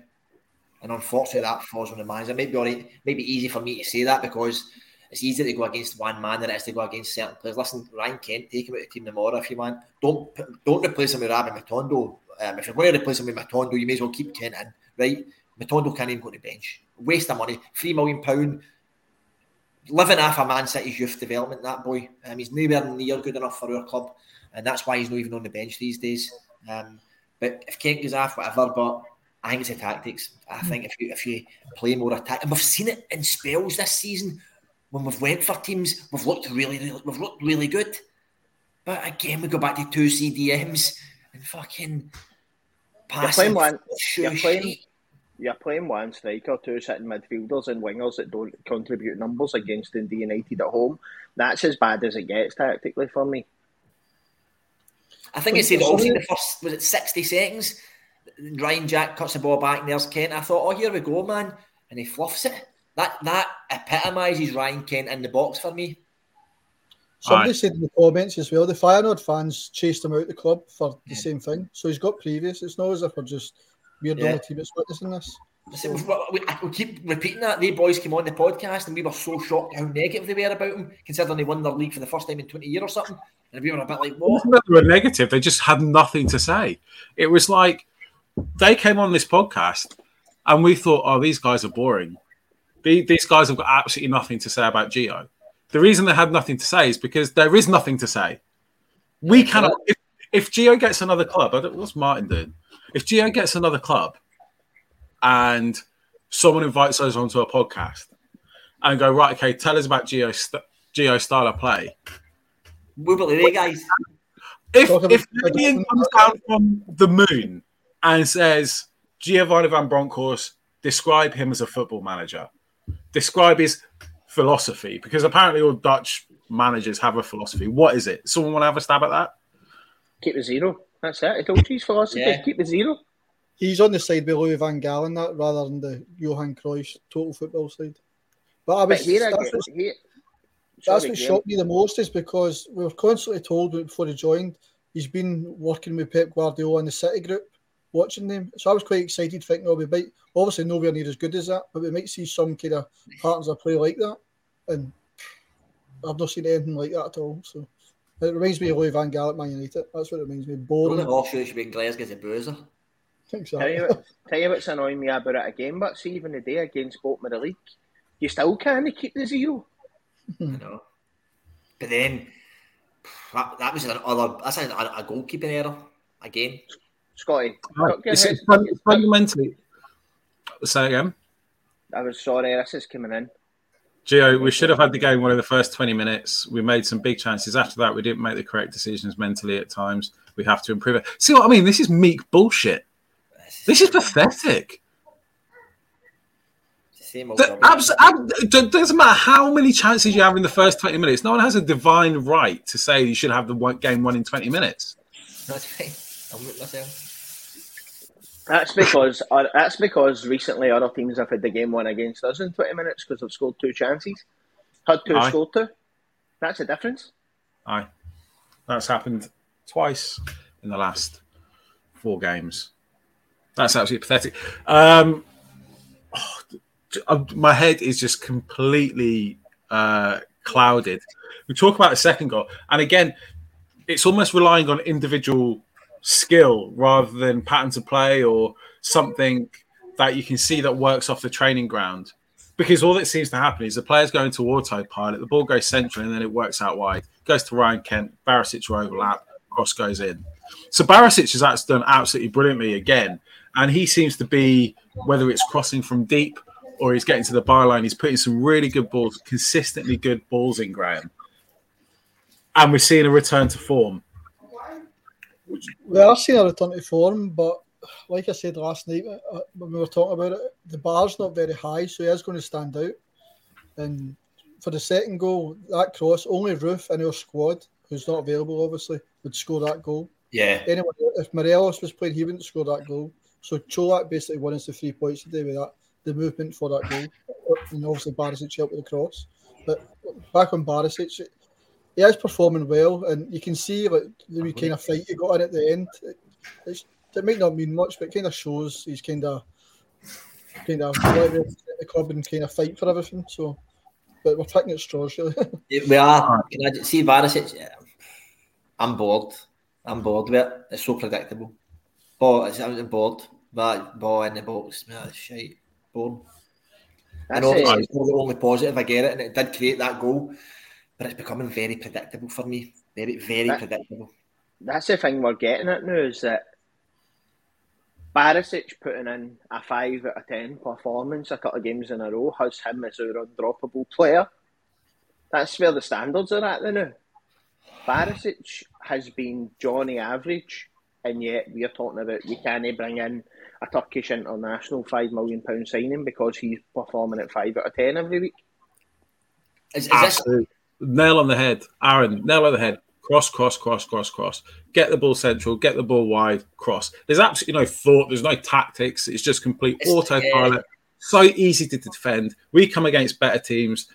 And unfortunately, that falls on the manager. It might be all right, might easy for me to say that because it's easier to go against one man than it is to go against certain players. Listen, Ryan Kent, take him out of the team tomorrow if you want. Don't don't replace him with Rabbi Matondo. Um, if you're going to replace him with Matondo, you may as well keep Kent in, right? Matondo can't even go to the bench. Waste of money. Three million pound living off a Man City's youth development, that boy. Um, he's nowhere near good enough for our club, and that's why he's not even on the bench these days. Um, but if Kent goes off, whatever, but I think it's the tactics. I think if you if you play more attack, and we've seen it in spells this season when we've went for teams, we've looked really, really we've looked really good. But again, we go back to two CDMs and fucking passing. playing one- shoo you're playing- You're playing one striker, two sitting midfielders and wingers that don't contribute numbers against Dundee United at home. That's as bad as it gets tactically for me. I think it said also the first was it sixty seconds. Ryan Jack cuts the ball back, and there's Kent. I thought, oh, here we go, man, and he fluffs it. That that epitomises Ryan Kent in the box for me. Somebody Aye. said in the comments as well, the Feyenoord fans chased him out of the club for the Yeah. same thing. So he's got previous. It's not as if we're just we're the Yeah. only team that's witnessing this. Listen, we've we, we keep repeating that. They boys came on the podcast, and we were so shocked how negative they were about him, considering they won their league for the first time in twenty years or something. And we were a bit like, what? wasn't that they were negative. They just had nothing to say. It was like they came on this podcast and we thought, oh, these guys are boring. These guys have got absolutely nothing to say about Gio. The reason they had nothing to say is because there is nothing to say. We cannot. If, if Gio gets another club, I don't, what's Martin doing? If Gio gets another club and someone invites us onto a podcast and go, right, okay, tell us about Gio, st- Gio style of play. We believe they guys. If Talk if an alien comes down from the moon and says Giovanni Van Bronckhorst, describe him as a football manager, describe his philosophy, because apparently all Dutch managers have a philosophy. What is it? Someone want to have a stab at that? Keep the zero. That's it. I told you his philosophy. Yeah. Keep the zero. he's on the side with Louis Van Gaal in that rather than the Johan Cruyff total football side. But I was But here that's, again, what, here, that's what Graeme. shocked me the most is because we were constantly told before he joined he's been working with Pep Guardiola in the City group, watching them. So I was quite excited thinking, oh, we might obviously nowhere near as good as that, but we might see some kind of patterns of play like that. And I've not seen anything like that at all. So it reminds me of Louis Van Gaal at Man United. That's what it reminds me. of. The only Boring. offshoot should be Glasgow's a boozer. Tell Exactly. you, what, tell you what's annoying me about it again, but see, even the day against Bolton the league, you still can't keep the zeal. you hmm. know. But then that, that was another that's a, a, a goalkeeping error again. Scotty, Right. don't It's, hit. it's fun- it's fundamentally. Say again. I was sorry, this is coming in. Gio, we should have had the game one of the first 20 minutes. We made some big chances. After that, we didn't make the correct decisions mentally at times. We have to improve it. See what I mean? This is meek bullshit. This is pathetic. It's the same old The, rubbish. abs- ab- it doesn't matter how many chances you have in the first 20 minutes. No one has a divine right to say you should have the game won in 20 minutes. That's fine. I'll myself. That's because uh, that's because recently other teams have had the game won against us in 20 minutes because they've scored two chances. Had two, Aye. scored two. That's the difference. Aye. That's happened twice in the last four games. That's absolutely pathetic. Um, oh, uh, my head is just completely uh, clouded. We talk about the second goal, and again, it's almost relying on individual skill rather than patterns of play or something that you can see that works off the training ground. Because all that seems to happen is the players go into autopilot, the ball goes central, and then it works out wide. Goes to Ryan Kent, Barisic will overlap, cross goes in. So Barisic has actually done absolutely brilliantly again, and he seems to be whether it's crossing from deep or he's getting to the byline, he's putting some really good balls, consistently good balls in Graeme, and we're seeing a return to form. We are seeing a return to form, but like I said last night uh, when we were talking about it, the bar's not very high, so he is going to stand out. And for the second goal, that cross, only Roofe in our squad, who's not available obviously, would score that goal. Yeah. Anyone, if Morelos was playing, he wouldn't score that goal. So Colak basically won us the three points today with that, the movement for that goal. And obviously Barisic helped with the cross. But back on Barisic, he is performing well, and you can see like the wee kind of fight he got in at the end. It, it's, it might not mean much, but it kind of shows he's kind of kind of like the club and kind of fight for everything. So, but we're picking at straws really. We are. Can I just see Barisic? I'm bored. I'm bored with it. It's so predictable. Ball, it's, I'm bored. That ball in the box, man, it's shite. Bored. I That's know it. it's the only positive I get it, and it did create that goal, but it's becoming very predictable for me. Very, very That- predictable. That's the thing we're getting at now is that Barisic putting in a 5 out of 10 performance a couple of games in a row has him as our undroppable player. That's where the standards are at the now. Barisic has been Johnny average, and yet we're talking about we can't bring in a Turkish international £5 million signing because he's performing at 5 out of 10 every week. Is, is this Absolute nail on the head, Aaron. Nail on the head. Cross, cross, cross, cross, cross. Get the ball central. Get the ball wide. Cross. There's absolutely no thought. There's no tactics. It's just complete It's- autopilot. So easy to defend. We come against better teams.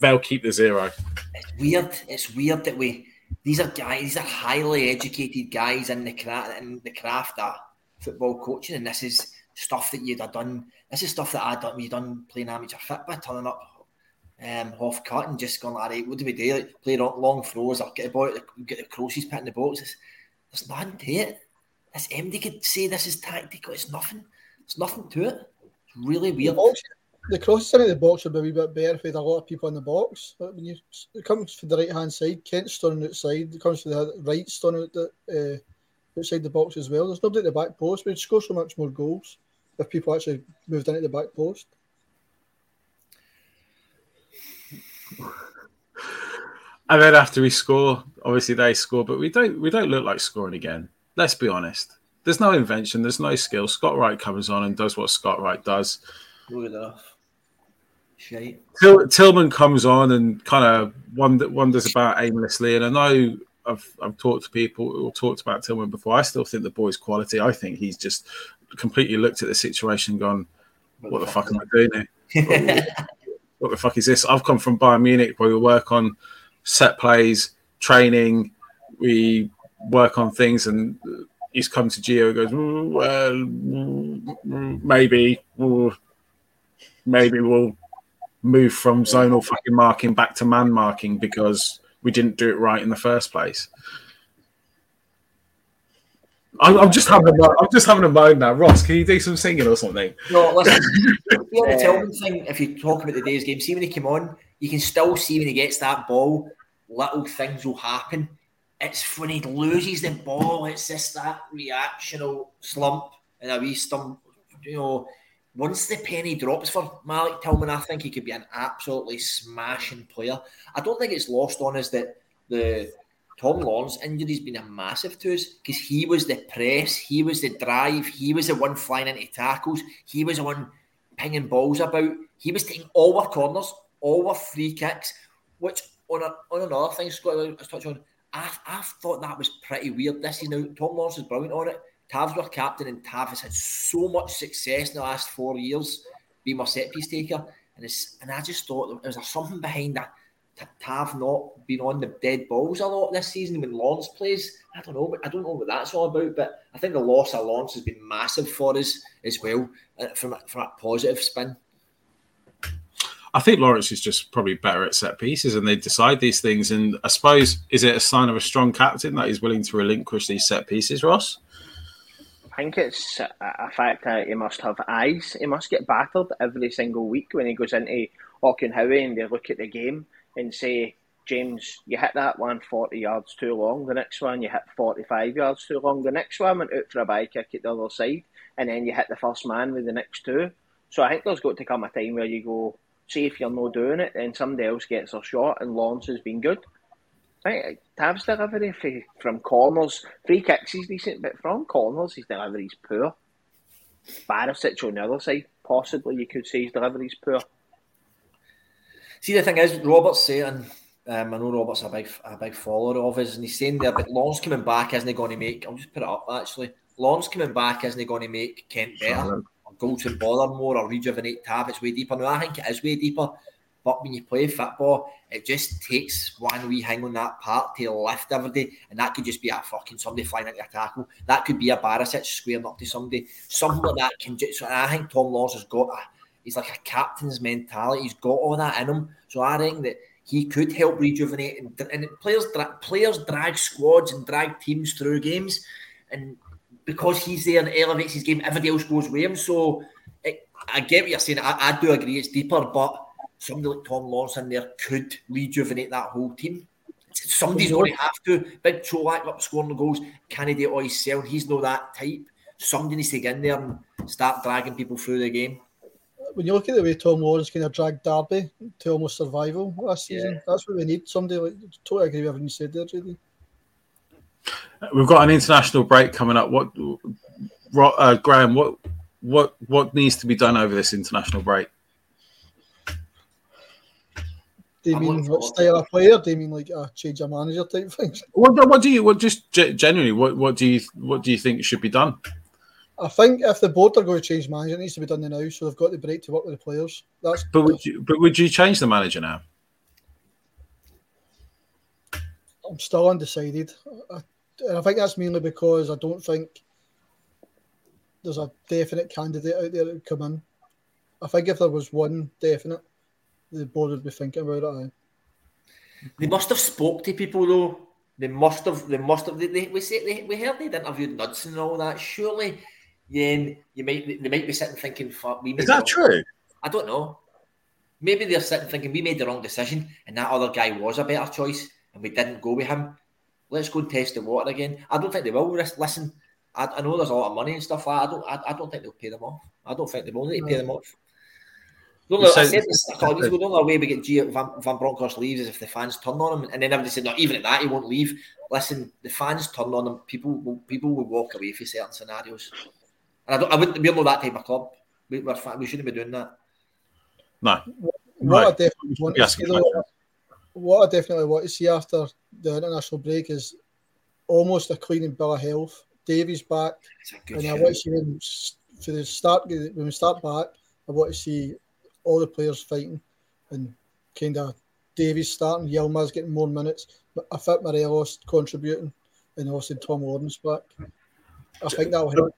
They'll keep the zero. it's weird? It's weird that we these are guys, these are highly educated guys in the craft in the craft of football coaching, and this is stuff that you'd have done. This is stuff that I'd done. You done playing amateur football, turning up um, half cut and just going, all right, what do we do? Like, play long, long throws or get a ball, get the crosses put in the boxes. There's nothing to it. This MD could say this is tactical. It's nothing. It's nothing to it. It's really The, weird. box, the crosses into the box would be a wee bit better if we had a lot of people in the box. But when you it comes from the right hand side, Kent's standing outside. It comes from the right, standing out the, uh, outside the box as well. There's nobody at the back post. We'd score so much more goals if people actually moved into the back post. And then after we score, obviously they score, but we don't we don't look like scoring again. Let's be honest. There's no invention, there's no skill. Scott Wright comes on and does what Scott Wright does. Good enough. Tillman comes on and kind of wonders about aimlessly. And I know I've, I've talked to people or talked about Tillman before. I still think the boy's quality. I think he's just completely looked at the situation and gone, "What, the fuck, fuck am I doing here? what the fuck is this?" I've come from Bayern Munich where we work on set plays, training, we work on things, and he's come to Gio and goes, "Well, mm, maybe, maybe we'll." move from zonal fucking marking back to man marking because we didn't do it right in the first place. I'm, I'm just having a, I'm just having a moan now. Ross, can you do some singing or something? No, listen. the only thing, if you talk about the day's game, see when he came on, you can still see when he gets that ball, little things will happen. It's when he loses the ball, it's just that reactional slump and a wee stump. You know, once the penny drops for Malik Tillman, I think he could be an absolutely smashing player. I don't think it's lost on us that the Tom Lawrence injury's been a massive to us because he was the press, he was the drive, he was the one flying into tackles, he was the one pinging balls about, he was taking all our corners, all our free kicks, which on a, on another thing, Scott, I was touching on, I, I thought that was pretty weird. This you know, Tom Lawrence is brilliant on it. Tav's our captain, and Tav has had so much success in the last four years being my set piece taker. And it's and I just thought there was something behind that Tav not been on the dead balls a lot this season when Lawrence plays. I don't know, but I don't know what that's all about. But I think the loss of Lawrence has been massive for us as well uh, from from a positive spin. I think Lawrence is just probably better at set pieces, and they decide these things. And I suppose is it a sign of a strong captain that he's willing to relinquish these set pieces, Ross? I think it's a fact that he must have eyes. He must get battered every single week when he goes into Auchenhowie and they look at the game and say, James, you hit that one 40 yards too long. The next one, you hit 45 yards too long. The next one went out for a bye kick at the other side. And then you hit the first man with the next two. So I think there's got to come a time where you go, see if you're not doing it, then somebody else gets a shot. And Lawrence has been good. Right, Tav's delivery from corners, free kicks he's decent, but from corners his delivery's poor. Barisic on the other side, possibly you could say his delivery's poor. See, the thing is, Robert's saying, um, I know Robert's a big a big follower of his, and he's saying there, but Lawrence coming back isn't he going to make? I'll just put it up actually. Lawrence coming back isn't he going to make Kent better? Or Goldson bother more or rejuvenate Tav? It's way deeper. Now I think it is way deeper but when you play football, it just takes one wee hang on that part to lift every day. And that could just be a fucking somebody flying into a tackle. That could be a Barisic squaring up to somebody. Something like that can just. I think Tom Laws has got a, he's like a captain's mentality. He's got all that in him. So I think that he could help rejuvenate. And, and players, players drag squads and drag teams through games. And because he's there and elevates his game, everybody else goes with him. So it, I get what you're saying. I, I do agree it's deeper, but somebody like Tom Lawrence in there could rejuvenate that whole team. Somebody's going to have to. Big Colak up scoring the goals. Can he do it? He's not that type. Somebody needs to get in there and start dragging people through the game. When you look at the way Tom Lawrence kind of dragged Derby to almost survival last season, yeah. that's what we need. Somebody like totally agree with everything you said there, JD. We've got an international break coming up. What, uh, Graeme? What, what, what needs to be done over this international break? Do you mean what style of player? Do you mean like a change of manager type thing? What, what do you? What just generally? What what do you what do you think should be done? I think if the board are going to change manager, it needs to be done now. So they've got the break to work with the players. That's. But would you? But would you change the manager now? I'm still undecided. I, I think that's mainly because I don't think there's a definite candidate out there that would come in. I think if there was one definite, the board would be thinking about it. They must have spoke to people though. They must have. They must have. They, they, we say they, we heard they'd interviewed Knutsen and all that. Surely, then you might they might be sitting thinking, "Fuck, we." Is that true? I don't know. Maybe they're sitting thinking we made the wrong decision, and that other guy was a better choice, and we didn't go with him. Let's go and test the water again. I don't think they will listen. I, I know there's a lot of money and stuff. Like I don't. I, I don't think they'll pay them off. I don't think they will need to pay them off. The only, I said this a couple the only way we get G, Van, Van Bronckhorst leaves is if the fans turn on him, and then everybody said, "Not even at that, he won't leave." Listen, the fans turn on him. People will people will walk away for certain scenarios, and I don't. I wouldn't. We're not that type of club. We, we're, we shouldn't be doing that. No. What right. I definitely want to see, though, what I definitely want to see after the international break is almost a cleaning bill of health. Davies back, and I want to see him for the start when we start back, I want to see all the players fighting and kind of Davies starting, Yilmaz getting more minutes, I think Morelos contributing, and also Tom Lawrence back. I think that'll help.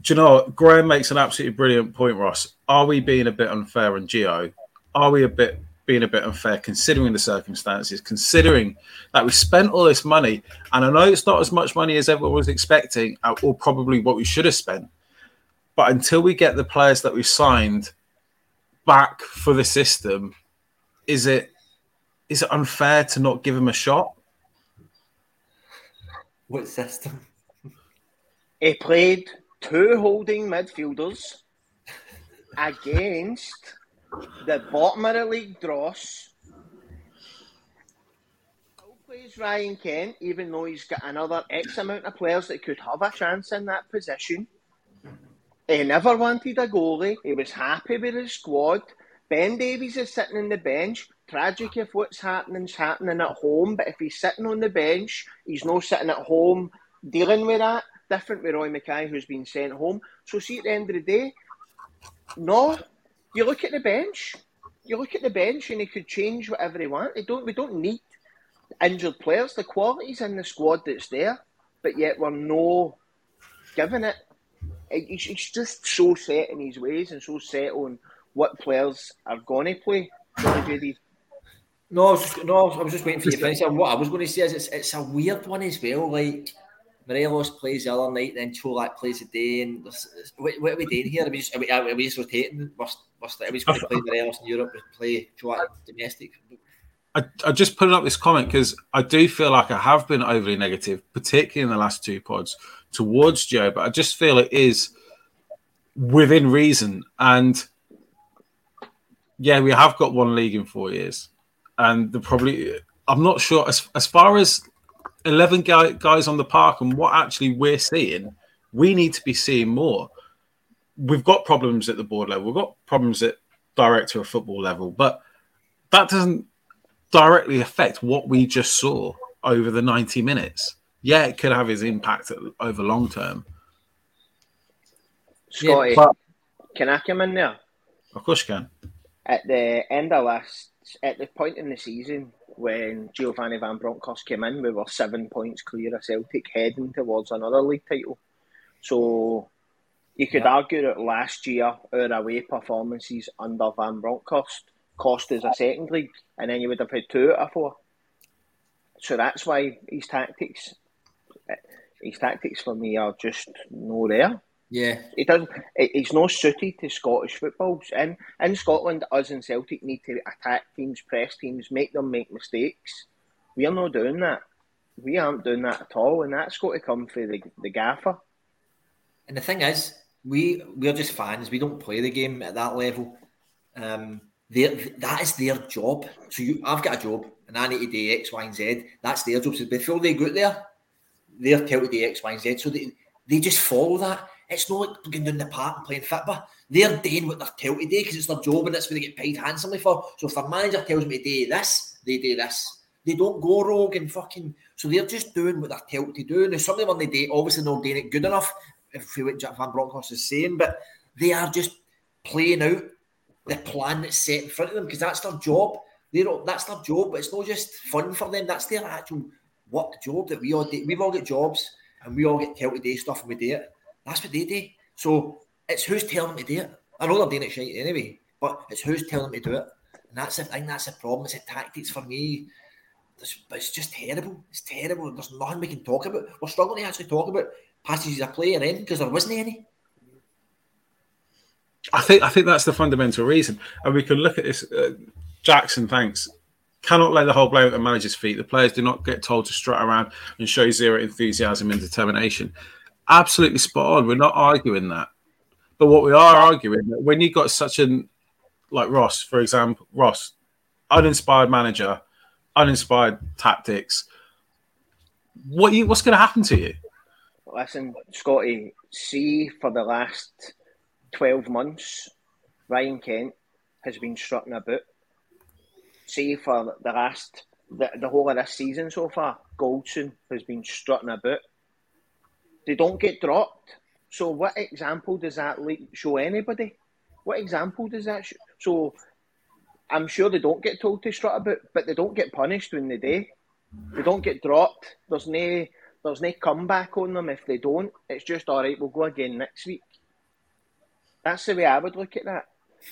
Do you know? Graeme makes an absolutely brilliant point, Ross. Are we being a bit unfair on Gio? Are we a bit being a bit unfair considering the circumstances, considering that we spent all this money, and I know it's not as much money as everyone was expecting, uh, or probably what we should have spent. But until we get the players that we signed back for the system, is it is it unfair to not give him a shot? What system? He played two holding midfielders against the bottom of the league dross. Still plays Ryan Kent, even though he's got another X amount of players that could have a chance in that position. He never wanted a goalie. He was happy with his squad. Ben Davies is sitting in the bench. Tragic if what's happening is happening at home, but if he's sitting on the bench, he's not sitting at home dealing with that. Different with Roy Makaay, who's been sent home. So, see, at the end of the day, no, you look at the bench. You look at the bench, and he could change whatever he wants. don't. We don't need injured players. The quality's in the squad that's there, but yet we're no giving it. He's just so set in his ways and so set on what players are going to play. No, I was just, no, I was just waiting for you to finish. What I was going to say is it's, it's a weird one as well. Like Morelos plays the other night, then Colak plays the day. And what, what, are we doing here? Are we just, are we, are we just rotating? We're, we're, are we just going to play Morelos in Europe, play Colak domestic? I, I just put up this comment because I do feel like I have been overly negative, particularly in the last two pods, towards Gio, but I just feel it is within reason. And yeah, we have got one league in four years, and the probably I'm not sure as as far as eleven guy, guys on the park and what actually we're seeing. We need to be seeing more. We've got problems at the board level. We've got problems at director of football level, but that doesn't directly affect what we just saw over the 90 minutes. Yeah, it could have his impact over long term. Scotty, yeah, but, can I come in there? Of course you can at the end of last, at the point in the season when Giovanni Van Bronckhorst came in, we were seven points clear of Celtic, heading towards another league title. So you could yeah. argue that last year our away performances under Van Bronckhorst cost us a second league, and then you would have had two out of four. So that's why his tactics, eh, his tactics for me are just no there. Yeah, he doesn't. He's not suited to Scottish football. In in Scotland, us and Celtic need to attack teams, press teams, make them make mistakes. We are not doing that. We aren't doing that at all, and that's got to come for the the gaffer. And the thing is, we we're just fans. We don't play the game at that level. Um, that is their job. So you, I've got a job, and I need to do X, Y, and Z. That's their job. So before they go there, they're told to do X, Y, and Z. So they they just follow that. It's not like going down the park and playing football. They're doing what they're told to do because it's their job and that's what they get paid handsomely for. So if their manager tells me to do this, they do this. They don't go rogue and fucking. So they're just doing what they're told to do. Now, some of them on the day, obviously, not doing it good enough, if you what Jack Van Bronckhorst is saying, but they are just playing out the plan that's set in front of them because that's their job. They don't, that's their job, but it's not just fun for them. That's their actual work job that we all do. We've all got jobs and we all get told to do stuff and we do it. That's what they do. So it's who's telling them to do it. I know they're doing it shit anyway, but it's who's telling them to do it. And that's the thing, that's the problem. It's the tactics for me. It's, it's just terrible. It's terrible. There's nothing we can talk about. We're struggling to actually talk about passages of play and end because there wasn't any. I think I think that's the fundamental reason, and we can look at this. Uh, Jackson, thanks. Cannot lay the whole blame at the manager's feet. The players do not get told to strut around and show zero enthusiasm and determination absolutely spot on. We're not arguing that. But what we are arguing that when you've got such an like Ross, for example, Ross, uninspired manager, uninspired tactics, what you what's going to happen to you? Listen, Scotty, see for the last twelve months, Ryan Kent has been strutting about. See for the last the, the whole of this season so far, Goldson has been strutting about they don't get dropped. So what example does that show anybody? What example does that show? So I'm sure they don't get told to strut about, but they don't get punished when they do. They don't get dropped. There's no there's no comeback on them if they don't. It's just all right. We'll go again next week. That's the way I would look at that.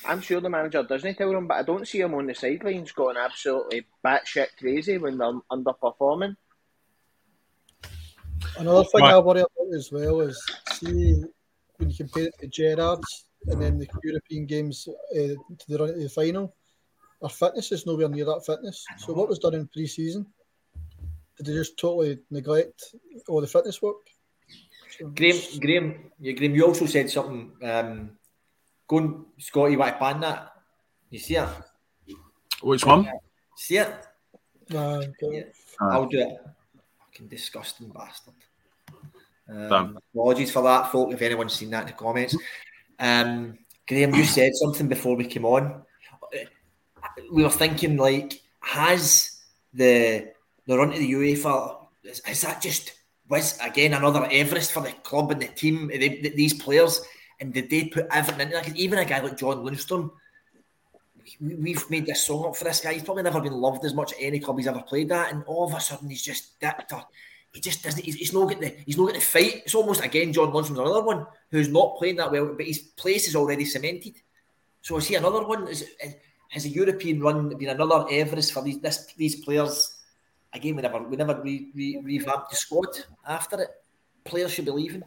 I'm sure the manager doesn't tell them, but I don't see them on the sidelines going absolutely batshit crazy when they're underperforming. Another thing right. I worry about as well is see when you compare it to Gerrard's and then the European games uh, to the run to the final, our fitness is nowhere near that fitness. So what was done in pre-season? Did they just totally neglect all the fitness work? So, Graeme, Graeme, yeah, Graeme, you also said something. Um, going, Scotty, want to ban that? You see it? Which one? See it? Uh, okay. yeah. I'll do it. Fucking disgusting bastard. Um, apologies for that, folk, if anyone's seen that in the comments. Um, Graeme, you said something before we came on. We were thinking, like, has the the run to the UEFA is, is that just was again another Everest for the club and the team, they, these players, and did they put everything into like even a guy like John Lundstram? We, have made this song up for this guy. He's probably never been loved as much at any club he's ever played at, and all of a sudden he's just that he just doesn't. He's, he's not getting the he's not getting the fight. It's almost again John Lundstram's another one who's not playing that well, but his place is already cemented. So is he another one? Is has a European run been another Everest for these this, these players? Again, we never we never re, re, revamped the squad after it. Players should be leaving.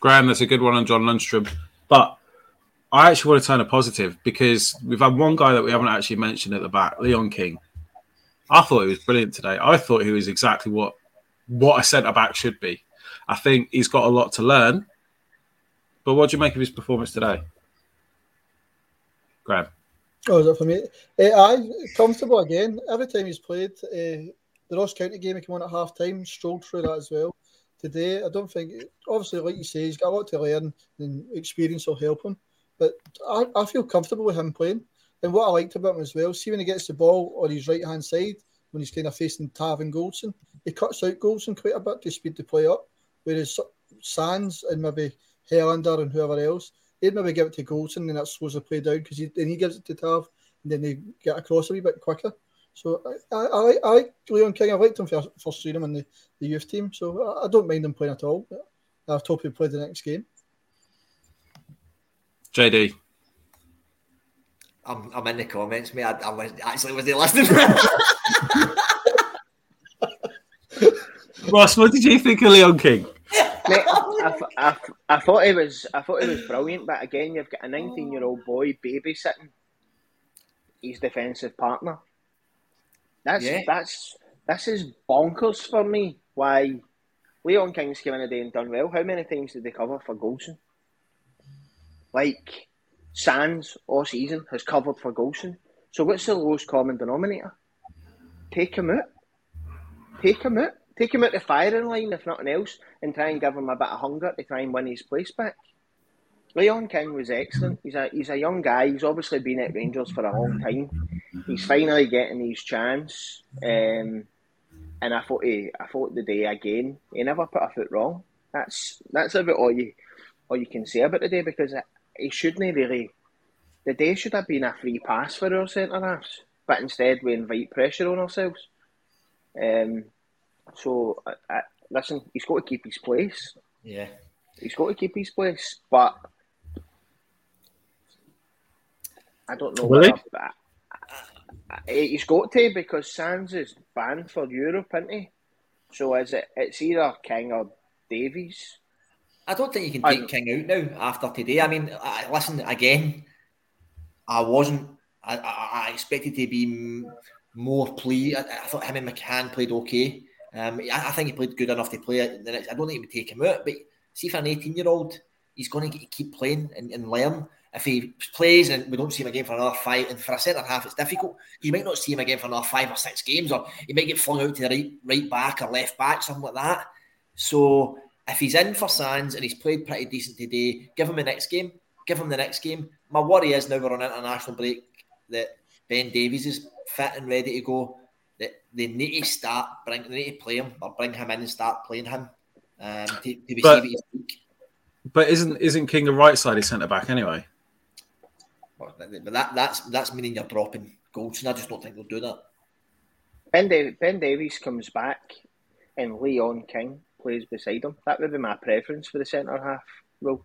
Graeme, that's a good one on John Lundstram, but. I actually want to turn a positive because we've had one guy that we haven't actually mentioned at the back, Leon King. I thought he was brilliant today. I thought he was exactly what what a centre back should be. I think he's got a lot to learn. But what do you make of his performance today, Graeme? Oh, is it for me? Uh, I comfortable again. Every time he's played, uh, the Ross County game, he came on at half time, strolled through that as well. Today, I don't think, obviously, like you say, he's got a lot to learn and experience will help him. But I, I feel comfortable with him playing. And what I liked about him as well, see when he gets the ball on his right hand side, when he's kind of facing Tav and Goldson, he cuts out Goldson quite a bit to speed the play up. Whereas Sands and maybe Helander and whoever else, they'd maybe give it to Goldson and that slows the play down because then he gives it to Tav and then they get across a wee bit quicker. So I, I, I, like Leon King. I liked him for first seeing him in the, the youth team. So I, I don't mind him playing at all. I hope he played the next game. JD. I'm, I'm in the comments, mate. I, I was actually was they listening? Ross, what did you think of Leon King? Mate, I, I, I, thought he was I thought he was brilliant, but again, you've got a 19 year old boy babysitting his defensive partner. That's yeah. that's this is bonkers for me. Why Leon King's came in a day and done well. How many times did they cover for Goldson? Like Sands all season has covered for Goldson. So what's the lowest common denominator? Take him out. Take him out. Take him out the firing line, if nothing else, and try and give him a bit of hunger to try and win his place back. Leon King was excellent. He's a he's a young guy. He's obviously been at Rangers for a long time. He's finally getting his chance. Um, and I thought he, I thought the day again, he never put a foot wrong. That's that's about all you all you can say about the day because he shouldn't really. The day should have been a free pass for our centre halves, but instead we invite pressure on ourselves. Um, so, uh, uh, listen, he's got to keep his place. Yeah, he's got to keep his place, but I don't know. Really? Whether, uh, he's got to because Sands is banned for Europe, isn't he? So is it? It's either King or Davies. I don't think you can take King out now after today. I mean, I, listen again. I wasn't. I, I, I expected to be more pleased. I, I, thought him and McCann played okay. Um, I, I, think he played good enough to play it. I don't think he would take him out. But see, for an 18 year old, he's going to keep playing and, and learn. If he plays and we don't see him again for another five, and for a centre half, it's difficult. You might not see him again for another five or six games, or he might get flung out to the right, right back or left back, something like that. So if he's in for Sands and he's played pretty decent today, give him the next game. Give him the next game. My worry is now we're on international break that Ben Davies is fit and ready to go. That they need to start bring they need to play him or bring him in and start playing him. um, to, to receive But- it. his. But isn't isn't King a right sided centre back anyway? But but that that's that's meaning you're dropping Goldson. I just don't think they'll do that. Ben, Dav- ben Davies comes back and Leon King plays beside him. That would be my preference for the centre half role.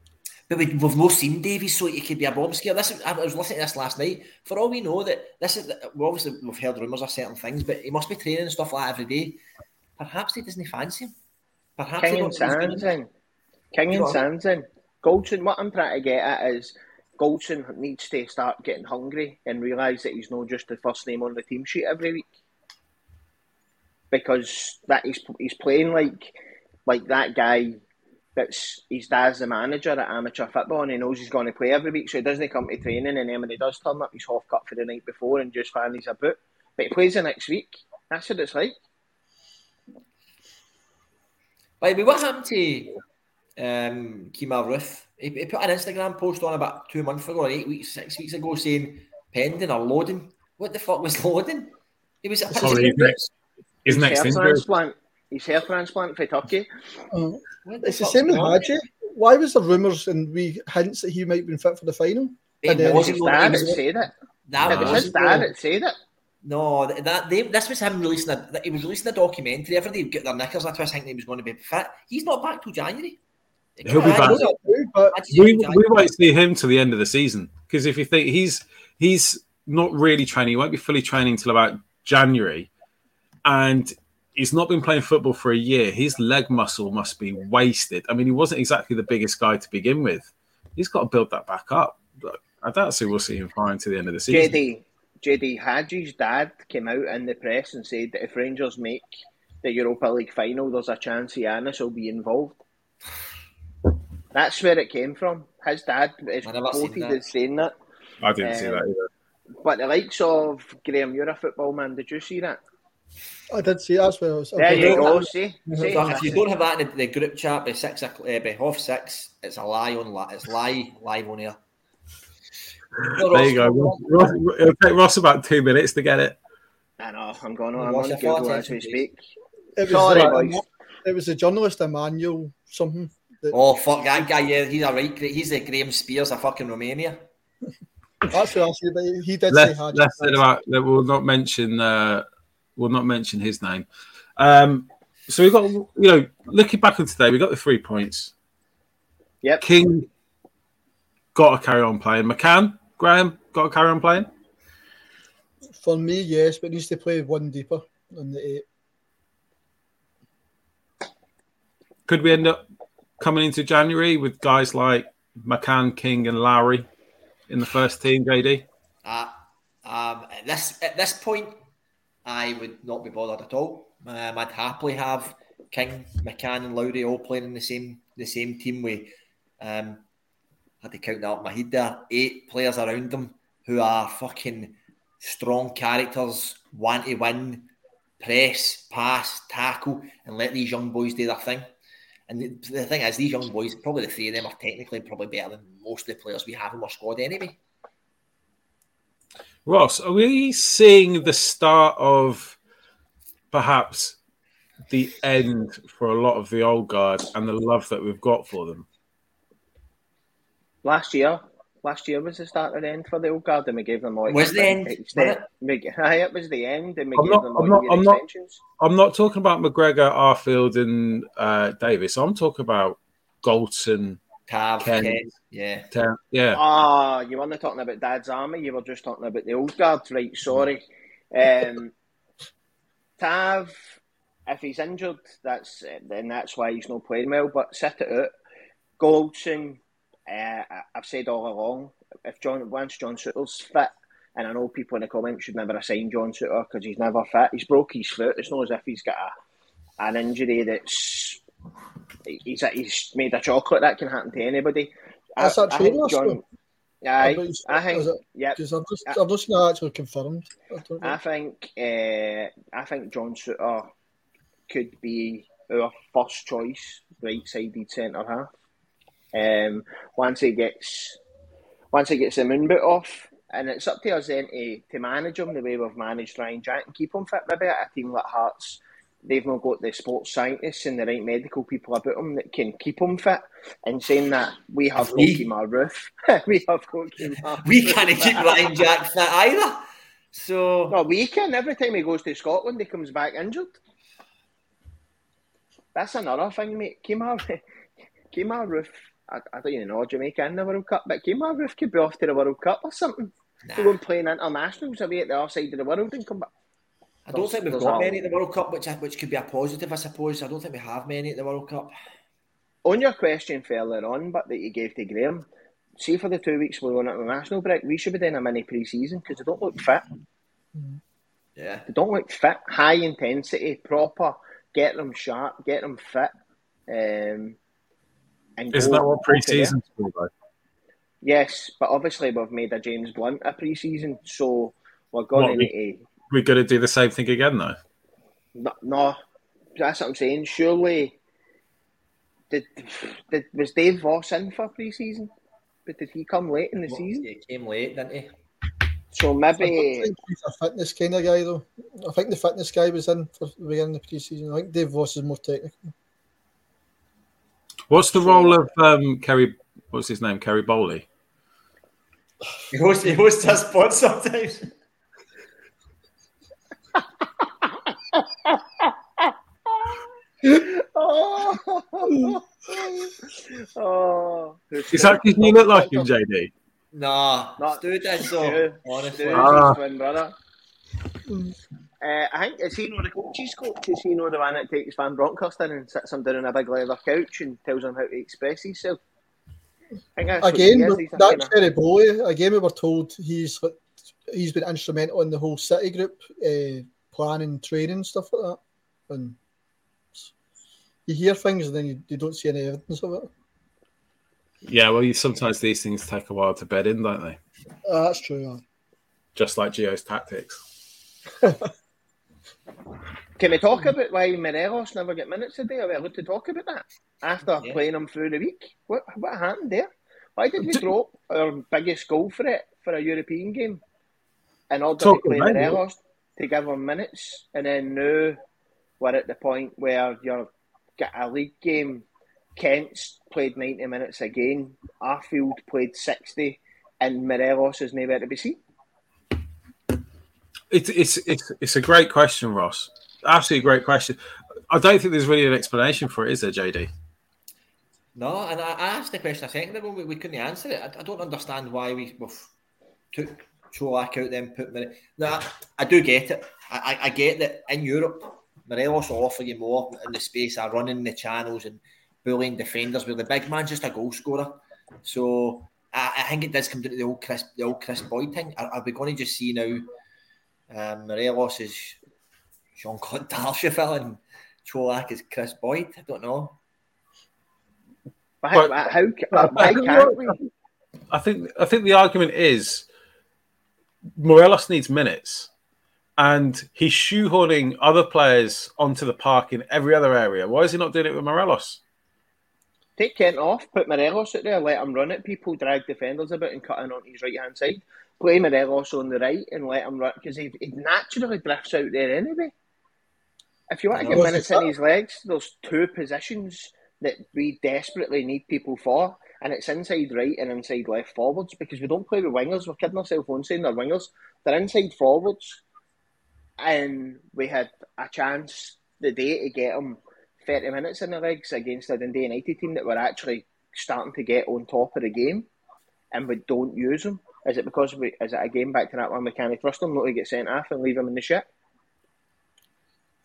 But we, we've not seen Davies, so it could be a bomb scare. This I was listening to this last night. For all we know, that this is we obviously we've heard rumours of certain things, but he must be training and stuff like that every day. Perhaps he doesn't fancy him. Perhaps King and don't think he's Sands good in. King and Sands. Goldson, what I'm trying to get at is Goldson needs to start getting hungry and realise that he's not just the first name on the team sheet every week. Because that he's he's playing like like that guy that's his dad's the manager at amateur football and he knows he's going to play every week, so he doesn't come to training and then when he does turn up, he's half cut for the night before and just fancies a boot. But he plays the next week. That's what it's like. By the way, what happened to um, Kemar Roofe? He, he put an Instagram post on about two months ago, or eight weeks, six weeks ago, saying pending or loading. What the fuck was loading? He was a Sorry, his next, his next injury. transplant. His hair transplant for Turkey. Uh, the it's the same with going? Hagi. Why was there rumours and we hints that he might have been fit for the final? It And then- wasn't His loading, dad it said it. that It was was his dad that said it. No, that they, this was him releasing a. He was releasing a documentary. Everybody would get their knickers into us thinking he was going to be fit. He's not back till January. He'll be I- back. I- True, but We, we January- won't see him till the end of the season because if you think he's he's not really training, he won't be fully training till about January, and he's not been playing football for a year. His leg muscle must be wasted. I mean, he wasn't exactly the biggest guy to begin with. He's got to build that back up. But I doubt see we'll see him fine to the end of the season. JD, JD Hagi's dad came out in the press and said that if Rangers make the Europa League final, there's a chance Ianis will be involved. That's where it came from. His dad is I never seen quoted as saying that. I didn't see Um, that either. But the likes of Graeme, you're a football man. Did you see that? I did see that's where I was. There you don't go. See, see So if you don't have that in the, the group chat by six, o'clock- uh, by half six, it's a lie on. li- It's lie live on air. There you go. Ross, Ross, it'll take Ross about two minutes to get it. I know. I'm going on. I'm what's on Google as we speak. It was, Sorry, uh, boys. it was the journalist Emmanuel something. That, Oh fuck that guy! Yeah, he's a right. He's the Graham Spiers of fucking Romania. That's what I said. But he did Less, say Hagi. less said about that. We'll not mention. Uh, we'll not mention his name. Um, so we've got you know looking back on today, we got the three points. Yep. King got to carry on playing. McCann, Graeme got to carry on playing. For me, yes, but needs to play one deeper than the eight. Could we end up coming into January with guys like McCann, King, and Lowry in the first team? JD. Uh, um, at this at this point, I would not be bothered at all. Um, I'd happily have King, McCann, and Lowry all playing in the same the same team with. Um, I had to count that up my head there. Eight players around them who are fucking strong characters, want to win, press, pass, tackle, and let these young boys do their thing. And the, the thing is, these young boys, probably the three of them are technically probably better than most of the players we have in our squad anyway. Ross, are we seeing the start of perhaps the end for a lot of the old guard and the love that we've got for them? Last year, last year was the start and end for the old guard, and we gave them all. Was the end, extent- wasn't we- aye, it was the end, and we I'm gave not- them all I'm not- I'm not- extensions. I'm not talking about McGregor, Arfield, and uh, Davis. I'm talking about Goldson. Tav, Ken. Ken, yeah. Ten, yeah, Ah, you weren't talking about Dad's army. You were just talking about the old guard, right? Sorry. Um, Tav, if he's injured, that's then that's why he's not playing well. But sit it out. Goldson, uh, I- I've said all along, if John once John Souttar's fit, and I know people in the comments should never assign John Souttar because he's never fit. He's broke his foot. It's not as if he's got a, an injury that's he's he's made a chocolate. That can happen to anybody. That's I, that I think John. Aye, I think. is it- Yep. Because I've just, I've just not actually confirmed. I. I think uh, I think John Souttar could be our first choice right sided centre half. Um, once he gets once he gets the moon boot off, and it's up to us then to, to manage him the way we've managed Ryan Jack and keep him fit. Maybe at a team like Hearts, they've not got the sports scientists and the right medical people about them that can keep them fit. And saying that we have got Kemar Roofe, we have got Kemar. We can't keep Ryan Jack fit either. So No, we can. Every time he goes to Scotland, he comes back injured. That's another thing, mate. Kemar, Kemar Roofe. I, I don't even know Jamaica in the World Cup, but Kemar Roof could be off to the World Cup or something. To go and play in internationals away at the other side of the world and come back. I don't think we've got many at the World Cup, which which could be a positive, I suppose. I don't think we have many at the World Cup. On your question further on, but that you gave to Graham, see for the two weeks we're on international break, we should be doing a mini pre-season because they don't look fit. Yeah. They don't look fit. High intensity, proper. Get them sharp. Get them fit. Um, and Isn't that what go to there. pre-season's for, though? Yes, but obviously we've made a James Blunt a pre-season, so we're going What, to we- need We're going to do the same thing again, though. No, no, that's what I'm saying. Surely, did, did was Dave Vos in for pre-season? But did he come late in the season? He came late, didn't he? So I maybe think he's a fitness kind of guy though. I think the fitness guy was in for the beginning of the pre-season. I think Dave Vos is more technical. What's the role of um, Kerry? What's his name? Kerry Bowley. He hosts, he hosts a spot sometimes. oh, oh. Is that because you look like him, JD? Nah, No, Stu did so. Stu- honestly. Stu's Ah. twin brother. Uh, I think is he know the coach's coach? Is he know the one that takes Van Bronckhorst in and sits him down on a big leather couch and tells him how to express himself? I think that's what Again, he is. He's a that kinda- Bowley, again, we were told he's he's been instrumental in the whole City group, uh, planning, training, stuff like that. And you hear things and then you, you don't see any evidence of it. Yeah, well, you, sometimes these things take a while to bed in, don't they? Uh, that's true. yeah. Just like Gio's tactics. Can we talk about why Morelos never get minutes today? Are we allowed to talk about that after Yeah. playing him through the week? What what happened there? Why did we drop our biggest goal for it for a European game in order Talk to play about it. Morelos to give him minutes, and then now we're at the point where you're got a league game. Kent's played ninety minutes again. Arfield played sixty, and Morelos is nowhere to be seen. It's it's it's it's a great question, Ross. Absolutely great question. I don't think there's really an explanation for it, is there, JD? No, and I, I asked the question a second ago, we, we couldn't answer it. I, I don't understand why we we've took Colak out then put More- No, I, I do get it. I, I, I get that in Europe, Morelos will offer you more in the space of running the channels and bullying defenders, where the big man's just a goal scorer. So I, I think it does come down to the old Kris, the old Kris Boyd thing. Are, are we going to just see now um, Morelos is Jean Claude Darcheville and Colak is Kris Boyd? I don't know. But how, But- how, ca- can't we? I think I think the argument is Morelos needs minutes, and he's shoehorning other players onto the park in every other area. Why is he not doing it with Morelos? Take Kent off, put Morelos out there, let him run at people, drag defenders about and cut in on his right hand side. Play Morelos on the right and let him run because he, he naturally drifts out there anyway. If you want to get minutes in his legs, there's two positions that we desperately need people for, and it's inside right and inside left forwards because we don't play with wingers. We're kidding ourselves on saying they're wingers. They're inside forwards, and we had a chance the day to get them 30 minutes in the legs against a Dundee United team that were actually starting to get on top of the game, and we don't use them. Is it because we? Is it again back to that one? We can't trust them not to get sent off and leave them in the shit.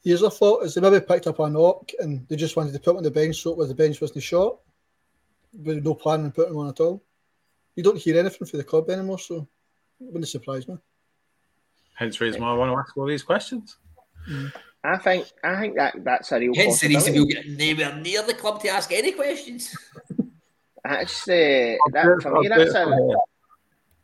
Here's a thought: is they maybe picked up a knock and they just wanted to put him on the bench so where the bench wasn't short, with no plan on putting one at all. You don't hear anything from the club anymore, so it wouldn't surprise me. Hence the reason why I want to ask all these questions. I think. I think that that's a real Hence the reason possibility. we'll get nowhere near the club to ask any questions. That's uh, that for me. That's a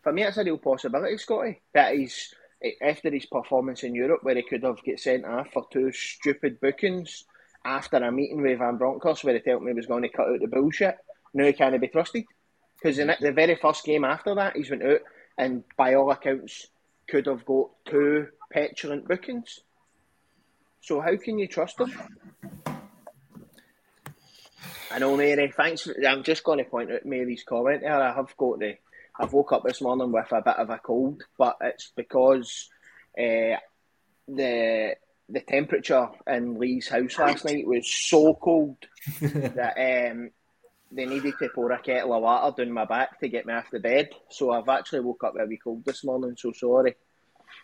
for me. It's a real possibility, Scotty. That is after his performance in Europe, where he could have get sent off for two stupid bookings after a meeting with Van Bronckhorst, where he told me he was going to cut out the bullshit. Now he can't be trusted because in the very first game after that, he's went out and by all accounts could have got two petulant bookings. So how can you trust him? I know, Mary. Thanks. I'm just going to point out Mary's comment there. I have got the. I've woke up this morning with a bit of a cold, but it's because uh, the the temperature in Lee's house last night was so cold that um, they needed to pour a kettle of water down my back to get me off the bed. So I've actually woke up very cold this morning. So sorry.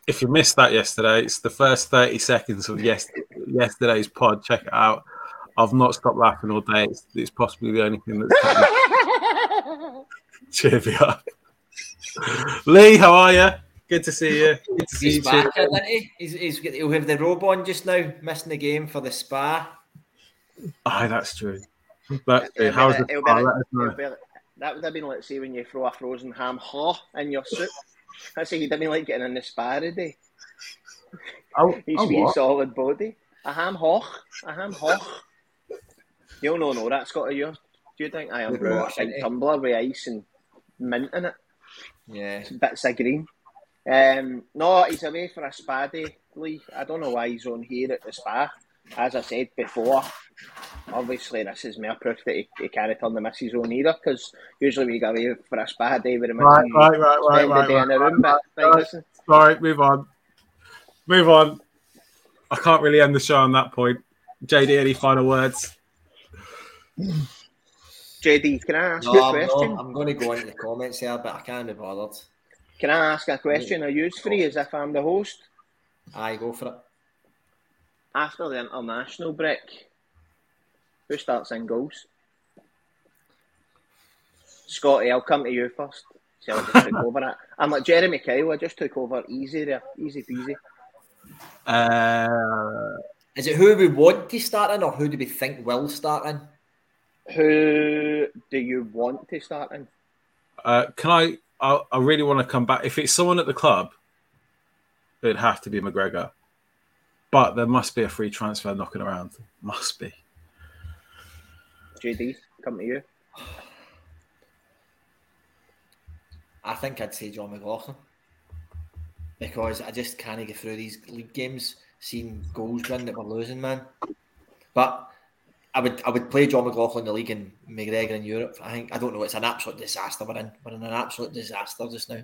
If you missed that yesterday, it's the first 30 seconds of yes, yesterday's pod. Check it out. I've not stopped laughing all day. It's, it's possibly the only thing that's cheer me up. Lee, how are you? Good to see you. Good to see He's you. back, isn't he? He's, he's, he'll have the robe on just now, missing the game for the spa. Aye, that's true. That's true. How's the it'll be like- Let us know. it'll be like- That would have been like say when you throw a frozen ham haw in your soup. That's say you didn't like getting in the spa today. Oh, His oh, wee what? solid body. A ham hoch. A ham hoch. You'll no know that, Scott. You do you think I am Good a big tumbler with ice and mint in it? Yeah. Bits of green. Um, no, he's away for a spa day, Lee. I don't know why he's on here at the spa. As I said before, obviously this is more proof that he, he can't turn the missus on either, because usually we go away for a spa day with the Right, missus. right, right, right, spend the right, in the right, room, but right, like, right. Sorry, move on. Move on. I can't really end the show on that point. JD, any final words? JD, can I ask No, you a I'm, question? no, I'm going to go into the comments here, but I can't be bothered. Can I ask a question? Are you free as if I'm the host? Aye, go for it. After the international break, who starts in goals? Scotty, I'll come to you first. See, I just took over it. I'm like Jeremy Kyle. I just took over easy there, easy peasy. Uh, Is it who we want to start in or who do we think will start in? Who do you want to start in? uh, can I, I? I really want to come back. If it's someone at the club, it'd have to be McGregor. But there must be a free transfer knocking around. Must be. JD, come to you. I think I'd say Jon McLaughlin. Because I just can't get through these league games seeing goals run that we're losing, man. But I would I would play Jon McLaughlin in the league and McGregor in Europe. I think I don't know, it's an absolute disaster we're in. We're in an absolute disaster just now.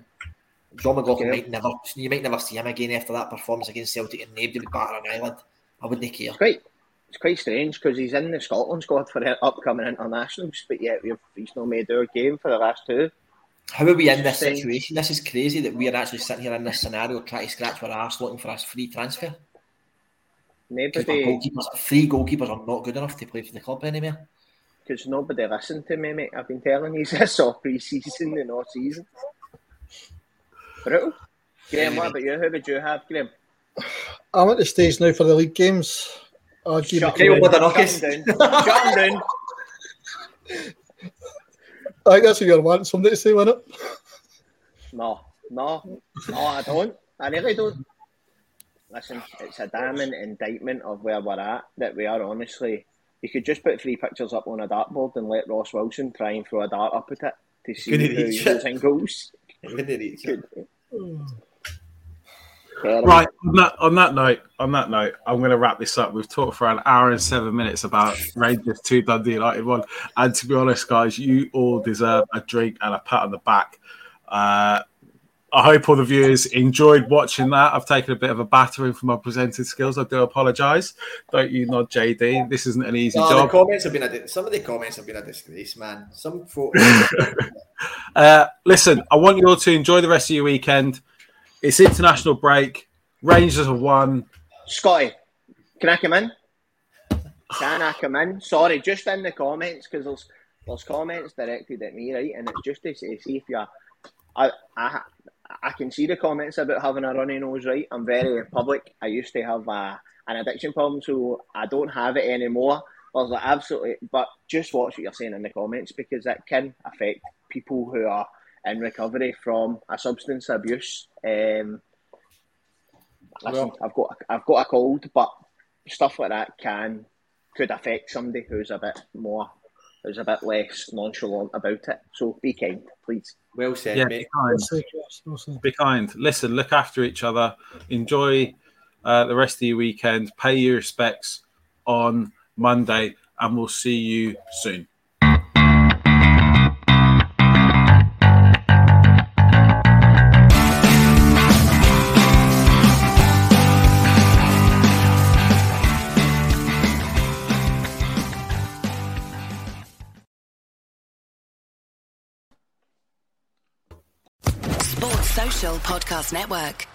Jon McLaughlin Okay. might never you might never see him again after that performance against Celtic and nobody would batter an island. I wouldn't care. It's quite, it's quite strange because he's in the Scotland squad for the upcoming internationals, but yet we've, he's not made our game for the last two. How are we in this situation? This is crazy that we are actually sitting here in this scenario trying to scratch our arse looking for a free transfer. our Nobody, goalkeepers, three goalkeepers are not good enough to play for the club anymore. because nobody listened to me, mate. I've been telling you this all pre-season and all season. Brutal. Graham, what about you? Who would you have, Graham? I'm at the stage now for the league games. I'll give Shut you- Kyle him Modanakis. down. Shut him down. I think that's what you're wanting somebody to say, wasn't it? No, no, no, I don't. I really don't. Listen, it's a damning indictment of where we're at that we are honestly. You could just put three pictures up on a dartboard and let Ross Wilson try and throw a dart up at it to see Couldn't who reach goes it. in goals. Terrible. Right on that on that note, on that note, I'm going to wrap this up. We've talked for an hour and seven minutes about Rangers two, Dundee United one, and to be honest, guys, you all deserve a drink and a pat on the back. Uh, I hope all the viewers enjoyed watching that. I've taken a bit of a battering for my presenting skills. I do apologise. Don't you nod, JD? This isn't an easy No, the job. comments have been a some of the comments have been a disgrace, man. Some photos. Uh, listen, I want you all to enjoy the rest of your weekend. It's international break. Rangers have won. Scotty, can I come in? Can I come in? Sorry, just in the comments because there's there's comments directed at me, right? And it's just to say, see if you're. I, I I can see the comments about having a runny nose, right? I'm very public. I used to have a, an addiction problem, so I don't have it anymore. I was like, absolutely, but just watch what you're saying in the comments because that can affect people who are in recovery from a substance abuse. Um, listen, I've got I've got a cold, but stuff like that can could affect somebody who's a bit more who's a bit less nonchalant about it. So be kind, please. well said, Yeah, mate. be kind. Say, Chris, no say. Be kind. Listen, look after each other. Enjoy uh, the rest of your weekend. Pay your respects on Monday, and we'll see you soon. Podcast Network.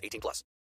18 plus.